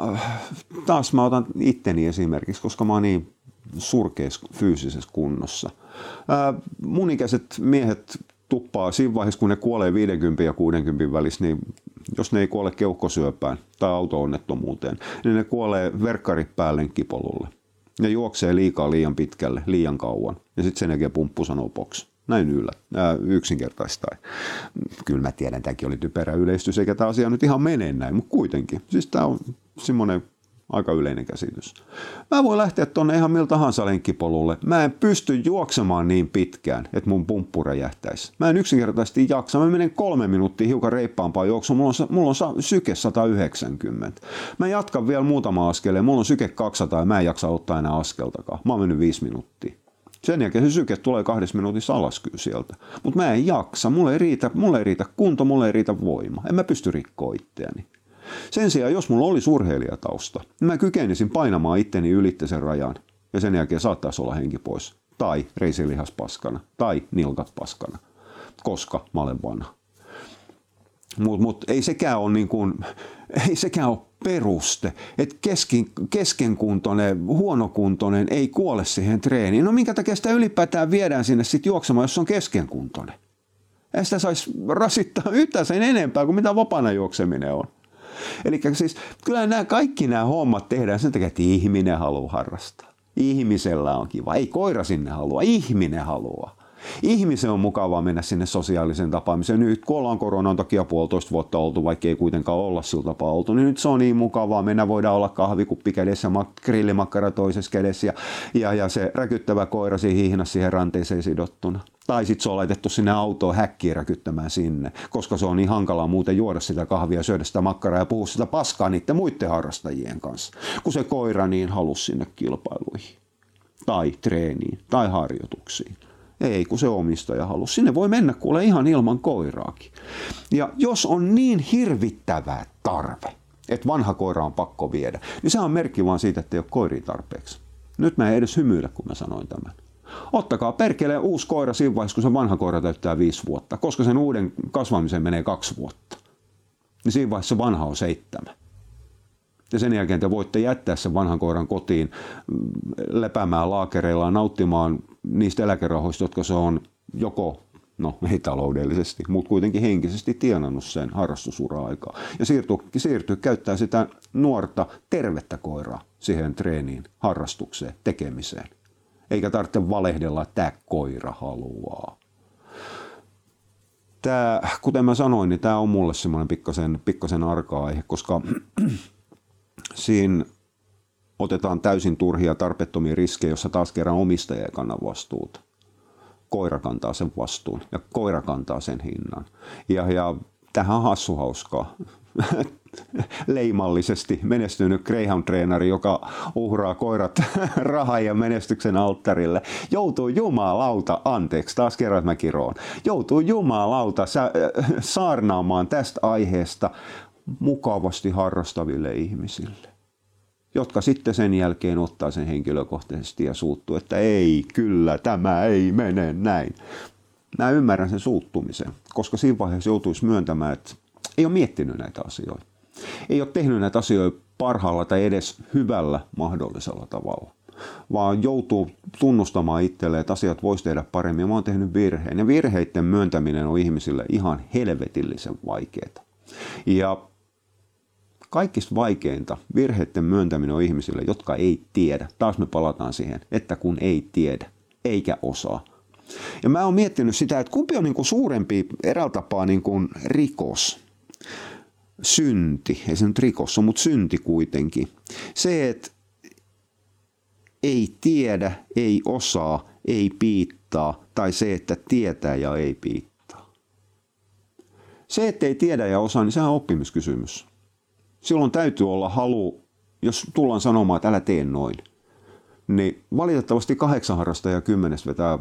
äh, taas mä otan itteni esimerkiksi, koska mä oon niin surkeassa fyysisessä kunnossa. Ää, mun ikäiset miehet tuppaa siinä vaiheessa, kun ne kuolee 50 ja 60 välissä, niin jos ne ei kuole keuhkosyöpään tai auto-onnettomuuteen, niin ne kuolee verkkarit päälle kipolulle. Ne juoksee liikaa liian pitkälle, liian kauan. Ja sitten sen jälkeen pumppu sanoo box. Näin yllä, ää, yksinkertaista. Kyllä mä tiedän, tämäkin oli typerä yleistys, eikä tämä asia nyt ihan mene näin, mutta kuitenkin. Siis tämä on semmoinen Aika yleinen käsitys. Mä voin lähteä tonne ihan miltä tahansa lenkkipolulle. Mä en pysty juoksemaan niin pitkään, että mun pumppu räjähtäisi. Mä en yksinkertaisesti jaksa. Mä menen kolme minuuttia hiukan reippaampaa juoksua. Mulla on, mulla on syke 190. Mä jatkan vielä muutama askeleen. Mulla on syke 200 ja mä en jaksa ottaa enää askeltakaan. Mä oon mennyt viisi minuuttia. Sen jälkeen se syke tulee kahdessa minuutissa alas kyllä sieltä. Mutta mä en jaksa, mulle ei, riitä, mulle ei riitä kunto, mulle ei riitä voima. En mä pysty rikkoa itseäni. Sen sijaan, jos mulla olisi urheilijatausta, niin mä kykenisin painamaan itteni ylitte sen rajan. Ja sen jälkeen saattaisi olla henki pois. Tai reisilihas paskana. Tai nilkat paskana. Koska mä olen vanha. Mutta mut ei sekään ole niin kuin, ei sekään ole peruste, että kesken, keskenkuntoinen, huonokuntoinen ei kuole siihen treeniin. No minkä takia sitä ylipäätään viedään sinne sitten juoksemaan, jos on keskenkuntoinen? Ei sitä saisi rasittaa yhtään sen enempää kuin mitä vapaana juokseminen on. Eli siis kyllä nämä kaikki nämä hommat tehdään sen takia, että ihminen haluaa harrastaa. Ihmisellä on kiva. Ei koira sinne halua, ihminen haluaa. Ihmisen on mukavaa mennä sinne sosiaaliseen tapaamiseen. Nyt kun ollaan koronan takia puolitoista vuotta oltu, vaikka ei kuitenkaan olla sillä tapaa oltu, niin nyt se on niin mukavaa. Mennä voidaan olla kahvikuppi kädessä, grillimakkara toisessa kädessä ja, ja, ja se räkyttävä koira siinä hihnassa siihen ranteeseen sidottuna. Tai sitten se on laitettu sinne autoon häkkiä räkyttämään sinne, koska se on niin hankalaa muuten juoda sitä kahvia, syödä sitä makkaraa ja puhua sitä paskaa niiden muiden harrastajien kanssa, kun se koira niin halusi sinne kilpailuihin tai treeniin tai harjoituksiin. Ei, kun se omistaja halusi. Sinne voi mennä kuule ihan ilman koiraakin. Ja jos on niin hirvittävä tarve, että vanha koira on pakko viedä, niin se on merkki vaan siitä, että ei ole koiria tarpeeksi. Nyt mä en edes hymyile, kun mä sanoin tämän. Ottakaa perkeleen uusi koira siinä vaiheessa, kun se vanha koira täyttää viisi vuotta, koska sen uuden kasvamiseen menee kaksi vuotta. Niin siinä vaiheessa vanha on seitsemän. Ja sen jälkeen te voitte jättää sen vanhan koiran kotiin mm, lepäämään laakereillaan, nauttimaan niistä eläkerahoista, jotka se on joko no ei taloudellisesti, mutta kuitenkin henkisesti tienannut sen harrastusura-aikaa. Ja siirtyy, siirtyy käyttää sitä nuorta, tervettä koiraa siihen treeniin, harrastukseen, tekemiseen. Eikä tarvitse valehdella, että tämä koira haluaa. Tämä, kuten mä sanoin, niin tämä on mulle semmoinen pikkasen, pikkasen arka-aihe, koska siinä otetaan täysin turhia tarpeettomia riskejä, jossa taas kerran omistaja ei kanna vastuuta. Koira kantaa sen vastuun ja koira kantaa sen hinnan. Ja, ja tähän on hassu hauskaa. leimallisesti menestynyt Greyhound-treenari, joka uhraa koirat rahan ja menestyksen alttarille, joutuu jumalauta, anteeksi, taas kerran että mä kiroon, joutuu jumalauta saarnaamaan tästä aiheesta mukavasti harrastaville ihmisille jotka sitten sen jälkeen ottaa sen henkilökohtaisesti ja suuttuu, että ei, kyllä, tämä ei mene näin. Mä ymmärrän sen suuttumisen, koska siinä vaiheessa joutuisi myöntämään, että ei ole miettinyt näitä asioita. Ei ole tehnyt näitä asioita parhaalla tai edes hyvällä mahdollisella tavalla vaan joutuu tunnustamaan itselleen, että asiat voisi tehdä paremmin. Mä oon tehnyt virheen. Ja virheiden myöntäminen on ihmisille ihan helvetillisen vaikeaa. Ja kaikista vaikeinta virheiden myöntäminen on ihmisille, jotka ei tiedä. Taas me palataan siihen, että kun ei tiedä, eikä osaa. Ja mä oon miettinyt sitä, että kumpi on niin kuin suurempi eräältä tapaa niin kuin rikos, synti, ei se nyt rikos on, mutta synti kuitenkin. Se, että ei tiedä, ei osaa, ei piittaa, tai se, että tietää ja ei piittaa. Se, että ei tiedä ja osaa, niin se on oppimiskysymys silloin täytyy olla halu, jos tullaan sanomaan, että älä tee noin, niin valitettavasti kahdeksan harrastajaa kymmenes vetää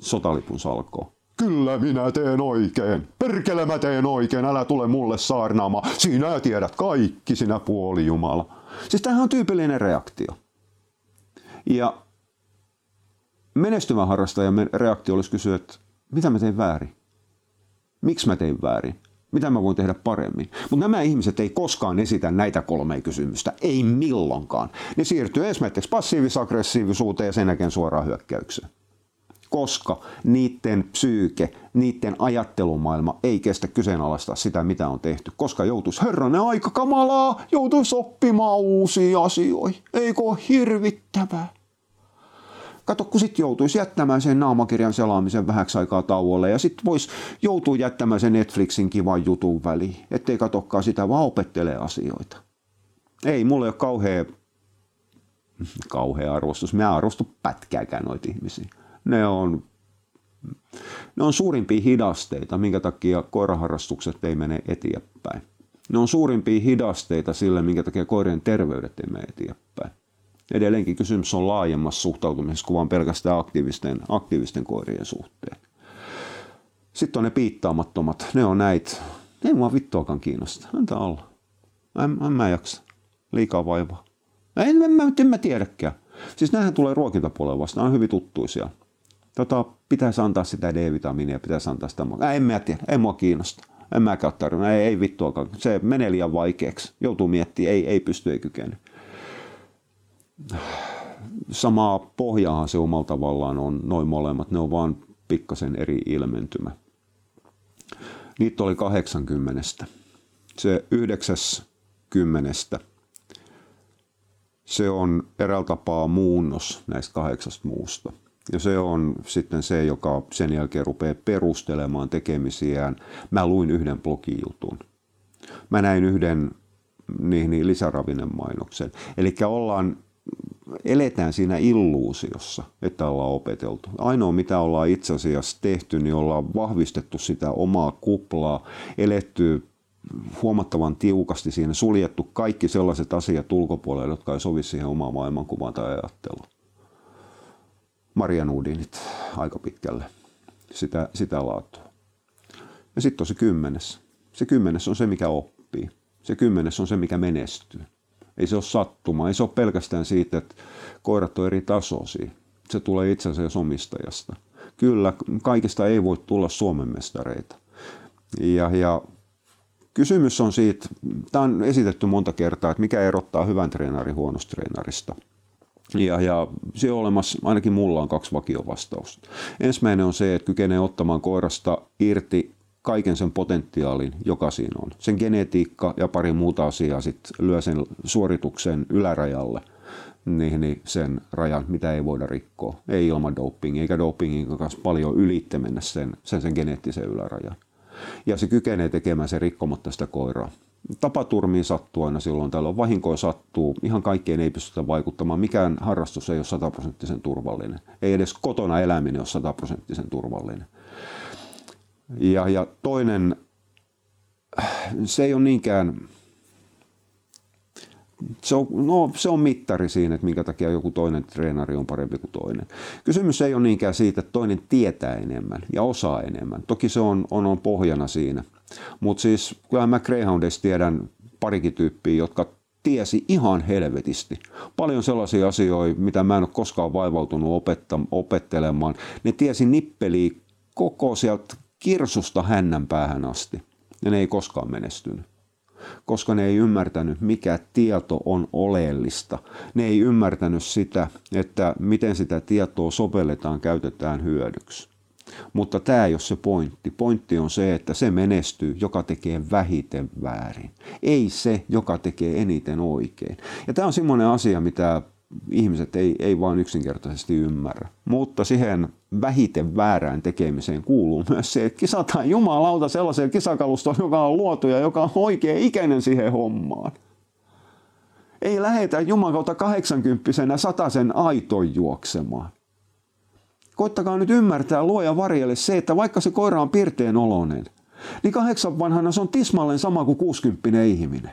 sotalipun salkoon. Kyllä minä teen oikein. Perkele mä teen oikein, älä tule mulle saarnaamaan. Sinä tiedät kaikki, sinä puoli Jumala. Siis tämähän on tyypillinen reaktio. Ja menestyvä harrastajan reaktio olisi kysyä, että mitä mä tein väärin? Miksi mä tein väärin? Mitä mä voin tehdä paremmin? Mutta nämä ihmiset ei koskaan esitä näitä kolmea kysymystä. Ei milloinkaan. Ne siirtyy esimerkiksi passiivis-aggressiivisuuteen ja sen jälkeen suoraan hyökkäykseen. Koska niiden psyyke, niiden ajattelumaailma ei kestä kyseenalaistaa sitä, mitä on tehty. Koska joutuisi, herranen aika kamalaa, joutuisi oppimaan uusia asioita. Eikö ole hirvittävää? Kato, kun sitten joutuisi jättämään sen naamakirjan selaamisen vähäksi aikaa tauolle ja sitten voisi joutua jättämään sen Netflixin kivan jutun väliin, ettei katokkaan sitä, vaan opettelee asioita. Ei, mulla ei ole kauhean kauhea arvostus. Mä arvostu pätkääkään noita ihmisiä. Ne on, ne on suurimpia hidasteita, minkä takia koiraharrastukset ei mene eteenpäin. Ne on suurimpia hidasteita sille, minkä takia koirien terveydet ei mene eteenpäin. Edelleenkin kysymys on laajemmassa suhtautumisessa kuin pelkästään aktiivisten, aktiivisten koirien suhteen. Sitten on ne piittaamattomat. Ne on näitä. Ne ei mua vittuakaan kiinnosta. Antaa olla. En, en mä jaksa. Liikaa vaivaa. En, en, en, en mä tiedäkään. Siis nämähän tulee ruokintapuolella vasta. Nämä on hyvin tuttuisia. Tota, pitäisi antaa sitä D-vitamiinia, pitäisi antaa sitä. En mä tiedä. Ei mua kiinnosta. En mäkään tarvinnut. Ei, ei vittuakaan. Se menee liian vaikeaksi. Joutuu miettimään. Ei, ei pysty, ei kykene. Samaa pohjaa se omalla tavallaan on noin molemmat. Ne on vaan pikkasen eri ilmentymä. Niitä oli 80. Se 90. Se on eräällä tapaa muunnos näistä kahdeksasta muusta. Ja se on sitten se, joka sen jälkeen rupeaa perustelemaan tekemisiään. Mä luin yhden blogijutun. Mä näin yhden niin, niin lisäravinnemainoksen. Eli ollaan eletään siinä illuusiossa, että ollaan opeteltu. Ainoa mitä ollaan itse asiassa tehty, niin ollaan vahvistettu sitä omaa kuplaa, eletty huomattavan tiukasti siinä, suljettu kaikki sellaiset asiat ulkopuolelle, jotka ei sovi siihen omaan maailmankuvaan tai ajatteluun. Marian Udinit aika pitkälle sitä, sitä laatua. Ja sitten on se kymmenes. Se kymmenes on se, mikä oppii. Se kymmenes on se, mikä menestyy. Ei se ole sattuma. Ei se ole pelkästään siitä, että koirat on eri tasoisia. Se tulee itse asiassa omistajasta. Kyllä, kaikista ei voi tulla Suomen mestareita. Ja, ja kysymys on siitä, tämä on esitetty monta kertaa, että mikä erottaa hyvän treenarin huonosta treenarista. Ja, ja se on olemassa, ainakin mulla on kaksi vakiovastausta. Ensimmäinen on se, että kykenee ottamaan koirasta irti kaiken sen potentiaalin, joka siinä on. Sen genetiikka ja pari muuta asiaa sit lyö sen suorituksen ylärajalle, niin, niin sen rajan, mitä ei voida rikkoa. Ei ilman dopingia, eikä dopingin kanssa paljon ylitte mennä sen, sen, sen geneettisen ylärajan. Ja se kykenee tekemään sen rikkomatta sitä koiraa. Tapaturmiin sattuu aina silloin, tällöin vahinkoja sattuu, ihan kaikkeen ei pystytä vaikuttamaan. Mikään harrastus ei ole sataprosenttisen turvallinen. Ei edes kotona eläminen ole sataprosenttisen turvallinen. Ja, ja toinen, se ei ole niinkään, se on, no, se on mittari siinä, että minkä takia joku toinen treenari on parempi kuin toinen. Kysymys ei ole niinkään siitä, että toinen tietää enemmän ja osaa enemmän. Toki se on, on, on pohjana siinä. Mutta siis kyllä mä Greyhoundista tiedän parikin tyyppiä, jotka tiesi ihan helvetisti. Paljon sellaisia asioita, mitä mä en ole koskaan vaivautunut opetta, opettelemaan. Ne tiesi nippeliä koko sieltä kirsusta hännän päähän asti. Ja ne ei koskaan menestynyt. Koska ne ei ymmärtänyt, mikä tieto on oleellista. Ne ei ymmärtänyt sitä, että miten sitä tietoa sovelletaan, käytetään hyödyksi. Mutta tämä ei ole se pointti. Pointti on se, että se menestyy, joka tekee vähiten väärin. Ei se, joka tekee eniten oikein. Ja tämä on semmoinen asia, mitä ihmiset ei, ei vain yksinkertaisesti ymmärrä. Mutta siihen vähiten väärään tekemiseen kuuluu myös se, että kisataan jumalauta sellaiseen kisakalustoon, joka on luotu ja joka on oikein ikäinen siihen hommaan. Ei lähetä jumalauta 80 sen aiton juoksemaan. Koittakaa nyt ymmärtää luoja varjelle se, että vaikka se koira on pirteen oloinen, niin kahdeksan vanhana se on tismalleen sama kuin 60 ihminen.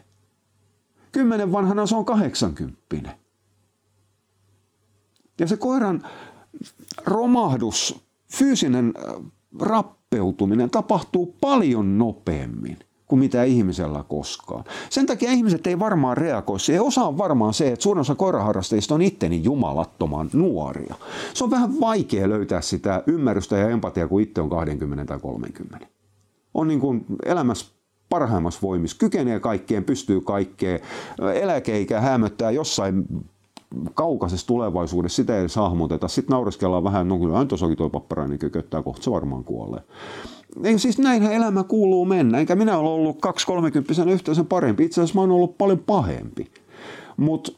Kymmenen vanhana se on 80. Ja se koiran romahdus, fyysinen äh, rappeutuminen tapahtuu paljon nopeammin kuin mitä ihmisellä koskaan. Sen takia ihmiset ei varmaan reagoi. Se osa on varmaan se, että suurin osa koiraharrastajista on itteni jumalattoman nuoria. Se on vähän vaikea löytää sitä ymmärrystä ja empatiaa, kun itse on 20 tai 30. On niin kuin elämässä parhaimmassa voimissa, kykenee kaikkeen, pystyy kaikkeen, eläkeikä hämöttää jossain kaukaisessa tulevaisuudessa sitä ei hahmoteta. Sitten naureskellaan vähän, no kyllä tuossa onkin tuo papparainen kököttää, kohta se varmaan kuolee. Ei, siis näinhän elämä kuuluu mennä, enkä minä ole ollut 2-30 yhteensä parempi. Itse asiassa mä oon ollut paljon pahempi. Mutta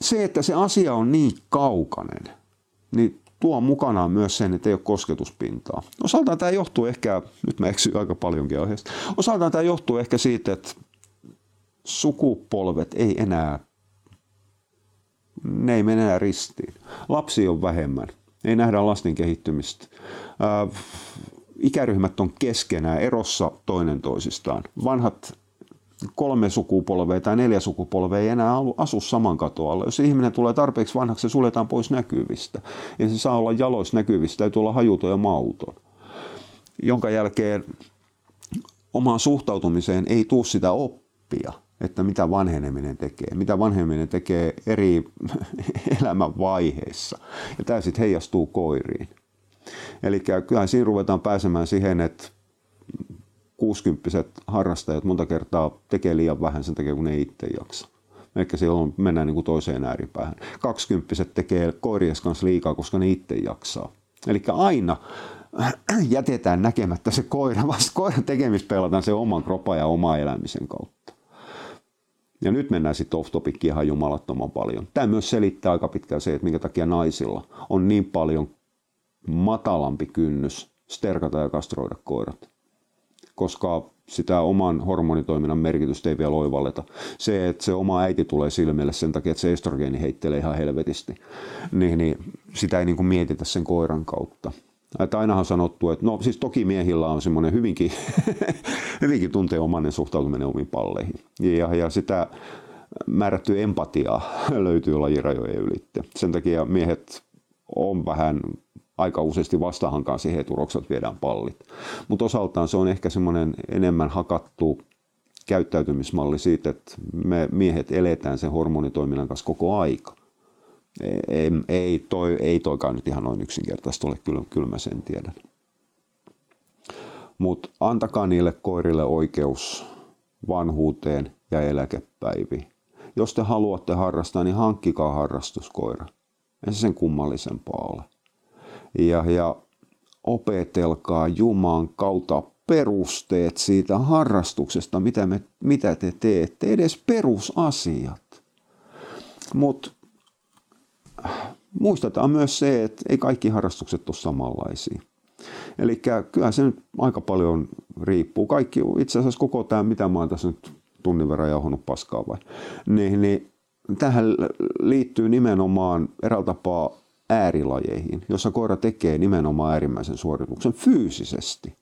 se, että se asia on niin kaukainen, niin tuo mukanaan myös sen, että ei ole kosketuspintaa. Osaltaan tämä johtuu ehkä, nyt mä eksyn aika paljonkin aiheesta, osaltaan tämä johtuu ehkä siitä, että sukupolvet ei enää ne ei mene enää ristiin. Lapsi on vähemmän. Ei nähdä lasten kehittymistä. Ikäryhmät on keskenään erossa toinen toisistaan. Vanhat kolme sukupolvea tai neljä sukupolvea ei enää asu saman katoalla. Jos ihminen tulee tarpeeksi vanhaksi, se suljetaan pois näkyvistä. Ja se saa olla jaloissa näkyvistä, täytyy olla hajuton ja mauton. Jonka jälkeen omaan suhtautumiseen ei tule sitä oppia, että mitä vanheneminen tekee, mitä vanheneminen tekee eri elämän vaiheissa. Ja tämä sitten heijastuu koiriin. Eli kyllä siinä ruvetaan pääsemään siihen, että 60 harrastajat monta kertaa tekee liian vähän sen takia, kun ne itse jaksa. Ehkä silloin mennään niin kuin toiseen ääripäähän. 20 tekee koiries kanssa liikaa, koska ne itse jaksaa. Eli aina jätetään näkemättä se koira, vasta koiran tekemistä pelataan se oman kropan ja oma elämisen kautta. Ja nyt mennään sitten off topickiin ihan jumalattoman paljon. Tämä myös selittää aika pitkään se, että minkä takia naisilla on niin paljon matalampi kynnys sterkata ja kastroida koirat. Koska sitä oman hormonitoiminnan merkitystä ei vielä oivalleta. Se, että se oma äiti tulee silmille sen takia, että se estrogeeni heittelee ihan helvetisti, niin, niin sitä ei niin kuin mietitä sen koiran kautta. Että ainahan sanottu, että no siis toki miehillä on semmoinen hyvinkin, hyvinkin tunteomainen suhtautuminen omiin palleihin. Ja, ja sitä määrättyä empatiaa löytyy lajirajojen ylitte. Sen takia miehet on vähän aika useasti vastahankaan siihen, että urokset viedään pallit. Mutta osaltaan se on ehkä semmoinen enemmän hakattu käyttäytymismalli siitä, että me miehet eletään sen hormonitoiminnan kanssa koko aika. Ei, ei, toi, ei toikaan nyt ihan noin yksinkertaista ole, kyllä, kyllä mä sen tiedän. Mutta antakaa niille koirille oikeus vanhuuteen ja eläkepäiviin. Jos te haluatte harrastaa, niin hankkikaa harrastuskoira. Ei se sen kummallisempaa ole. Ja, ja opetelkaa Juman kautta perusteet siitä harrastuksesta, mitä, me, mitä te teette, edes perusasiat. Mutta muistetaan myös se, että ei kaikki harrastukset ole samanlaisia. Eli kyllä se nyt aika paljon riippuu. Kaikki, itse asiassa koko tämä, mitä mä oon tässä nyt tunnin verran jauhannut paskaa vai, niin, niin tähän liittyy nimenomaan eräällä tapaa äärilajeihin, jossa koira tekee nimenomaan äärimmäisen suorituksen fyysisesti.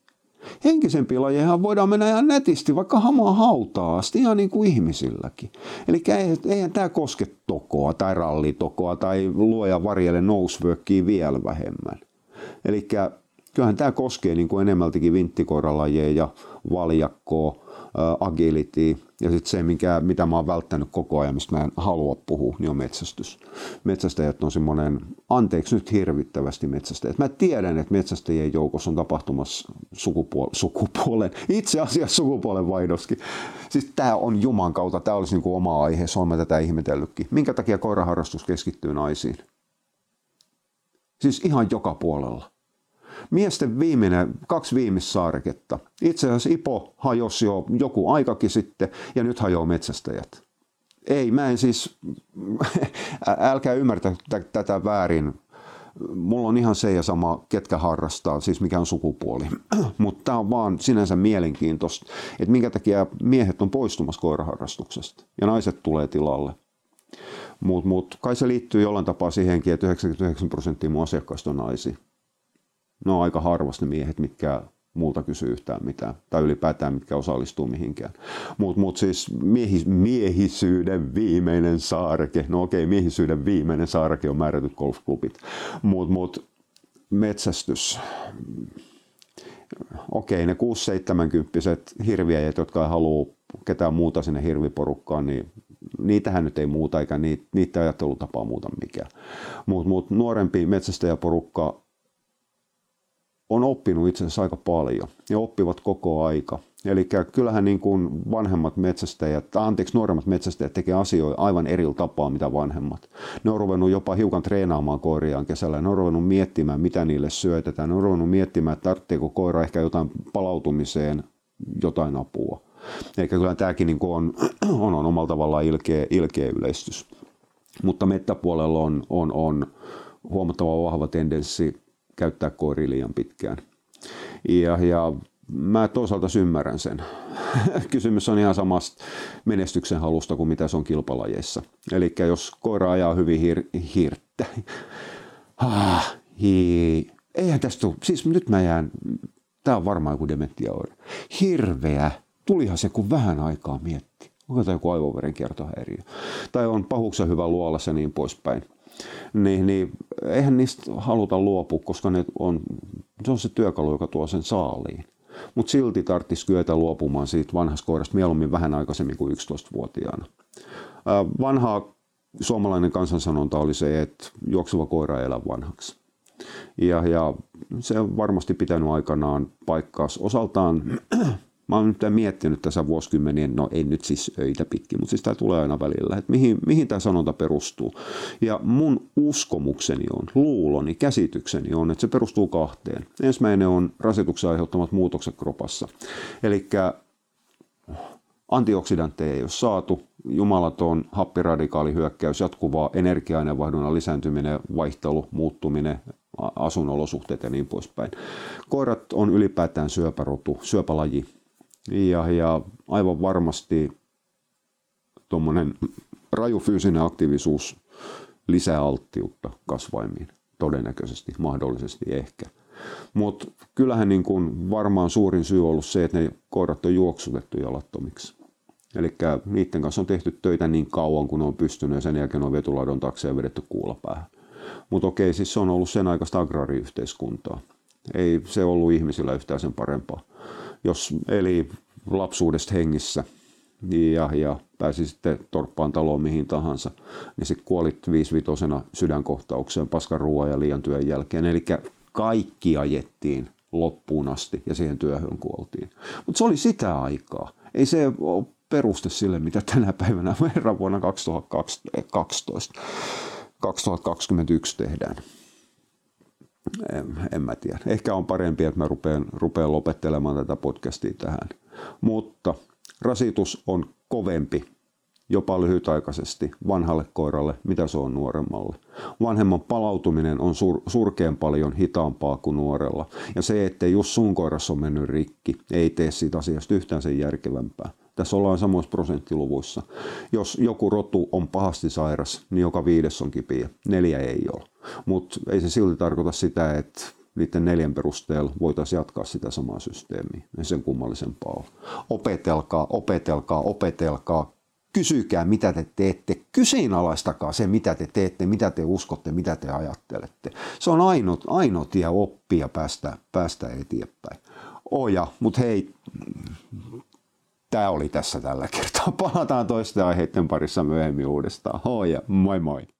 Henkisempiä lajeja voidaan mennä ihan netisti, vaikka hamaa hautaa asti, ihan niin kuin ihmisilläkin. Eli eihän tämä koske tokoa tai rallitokoa tai luoja varjelle nousvyökkiä vielä vähemmän. Eli kyllähän tämä koskee niin kuin enemmältikin vinttikoiralajeja ja valjakkoa, agility ja sitten se, mikä, mitä mä oon välttänyt koko ajan, mistä mä en halua puhua, niin on metsästys. Metsästäjät on semmoinen, anteeksi nyt hirvittävästi metsästäjät. Mä tiedän, että metsästäjien joukossa on tapahtumassa sukupuol- sukupuolen, itse asiassa sukupuolen vaihdoskin. Siis tämä on Juman kautta, tämä olisi niinku oma aihe, se on mä tätä ihmetellytkin. Minkä takia koiraharrastus keskittyy naisiin? Siis ihan joka puolella. Miesten viimeinen, kaksi viimeistä saareketta. Itse asiassa Ipo hajosi jo joku aikakin sitten ja nyt hajoaa metsästäjät. Ei, mä en siis, älkää ymmärtä tätä väärin. Mulla on ihan se ja sama, ketkä harrastaa, siis mikä on sukupuoli. Mutta tämä on vaan sinänsä mielenkiintoista, että minkä takia miehet on poistumassa koiraharrastuksesta ja naiset tulee tilalle. Mutta mut, kai se liittyy jollain tapaa siihenkin, että 99 prosenttia mun asiakkaista on naisia ne on aika harvasti ne miehet, mitkä multa kysyy yhtään mitään, tai ylipäätään mitkä osallistuu mihinkään. Mutta mut siis miehis, miehisyyden viimeinen saareke, no okei, miehisyyden viimeinen saareke on määrätyt golfklubit, mutta mut, metsästys, okei, ne 6-70 hirviäjät, jotka ei halua ketään muuta sinne hirviporukkaan, niin niitähän nyt ei muuta, eikä niitä, niitä ajattelutapaa muuta mikään. Mutta mut nuorempi metsästäjäporukka on oppinut itse asiassa aika paljon ja oppivat koko aika. Eli kyllähän niin kuin vanhemmat metsästäjät, anteeksi nuoremmat metsästäjät tekee asioita aivan eri tapaa mitä vanhemmat. Ne on ruvennut jopa hiukan treenaamaan koiriaan kesällä. Ne on ruvennut miettimään, mitä niille syötetään. Ne on ruvennut miettimään, että tarvitseeko koira ehkä jotain palautumiseen jotain apua. Eli kyllä tämäkin niin on, on, on omalla tavallaan ilkeä, ilkeä yleistys. Mutta mettäpuolella on, on, on huomattava vahva tendenssi käyttää koiri liian pitkään. Ja, ja mä toisaalta ymmärrän sen. Kysymys on ihan samasta menestyksen halusta kuin mitä se on kilpalajeissa. Eli jos koira ajaa hyvin hir- hirttä, ah, hi- eihän tästä tule, siis nyt mä jään, tää on varmaan joku dementia Hirveä, tulihan se kun vähän aikaa mietti. Onko tämä joku aivoverenkiertohäiriö? Tai on pahuksen hyvä luolassa niin poispäin. Niin, niin eihän niistä haluta luopua, koska ne on, se on se työkalu, joka tuo sen saaliin. Mutta silti tarvitsisi kyetä luopumaan siitä vanhasta koirasta mieluummin vähän aikaisemmin kuin 11-vuotiaana. Vanha suomalainen kansansanonta oli se, että juoksuva koira ei elä vanhaksi. Ja, ja se on varmasti pitänyt aikanaan paikkaas osaltaan Mä oon nyt miettinyt tässä vuosikymmenien, no ei nyt siis öitä pitkin, mutta siis tämä tulee aina välillä, että mihin, mihin tämä sanonta perustuu. Ja mun uskomukseni on, luuloni, käsitykseni on, että se perustuu kahteen. Ensimmäinen on rasituksen aiheuttamat muutokset kropassa. Eli antioksidantteja ei ole saatu, jumalaton happiradikaali hyökkäys, jatkuvaa energia-aineenvaihdunnan lisääntyminen, vaihtelu, muuttuminen, asunolosuhteet ja niin poispäin. Koirat on ylipäätään syöpärotu, syöpälaji, ja, ja aivan varmasti tuommoinen raju fyysinen aktiivisuus lisää alttiutta kasvaimiin. Todennäköisesti, mahdollisesti ehkä. Mutta kyllähän niin kun varmaan suurin syy on ollut se, että ne koirat on juoksutettu jalattomiksi. Eli niiden kanssa on tehty töitä niin kauan, kun ne on pystynyt ja sen jälkeen on vetuladon taakse ja vedetty kuulapäähän. Mutta okei, siis se on ollut sen aikaista agraariyhteiskuntaa. Ei se ollut ihmisillä yhtään sen parempaa jos eli lapsuudesta hengissä ja, ja pääsi sitten torppaan taloon mihin tahansa, niin sitten kuolit viisivitosena sydänkohtaukseen paskan ruoan ja liian työn jälkeen. Eli kaikki ajettiin loppuun asti ja siihen työhön kuoltiin. Mutta se oli sitä aikaa. Ei se ole peruste sille, mitä tänä päivänä verran vuonna 2012, 2021 tehdään en, en mä tiedä. Ehkä on parempi, että mä rupean, rupean lopettelemaan tätä podcastia tähän. Mutta rasitus on kovempi jopa lyhytaikaisesti vanhalle koiralle, mitä se on nuoremmalle. Vanhemman palautuminen on sur, surkeen paljon hitaampaa kuin nuorella. Ja se, että just sun koirassa on mennyt rikki, ei tee siitä asiasta yhtään sen järkevämpää. Tässä ollaan samoissa prosenttiluvuissa. Jos joku rotu on pahasti sairas, niin joka viides on kipiä. Neljä ei ole. Mutta ei se silti tarkoita sitä, että niiden neljän perusteella voitaisiin jatkaa sitä samaa systeemiä. Ei sen kummallisempaa ole. Opetelkaa, opetelkaa, opetelkaa. Kysykää, mitä te teette. Kyseenalaistakaa se, mitä te teette, mitä te uskotte, mitä te ajattelette. Se on ainut, ainut tie oppia päästä, päästä eteenpäin. Oja, mutta hei, tämä oli tässä tällä kertaa. Palataan toisten aiheiden parissa myöhemmin uudestaan. Hoi ja moi moi!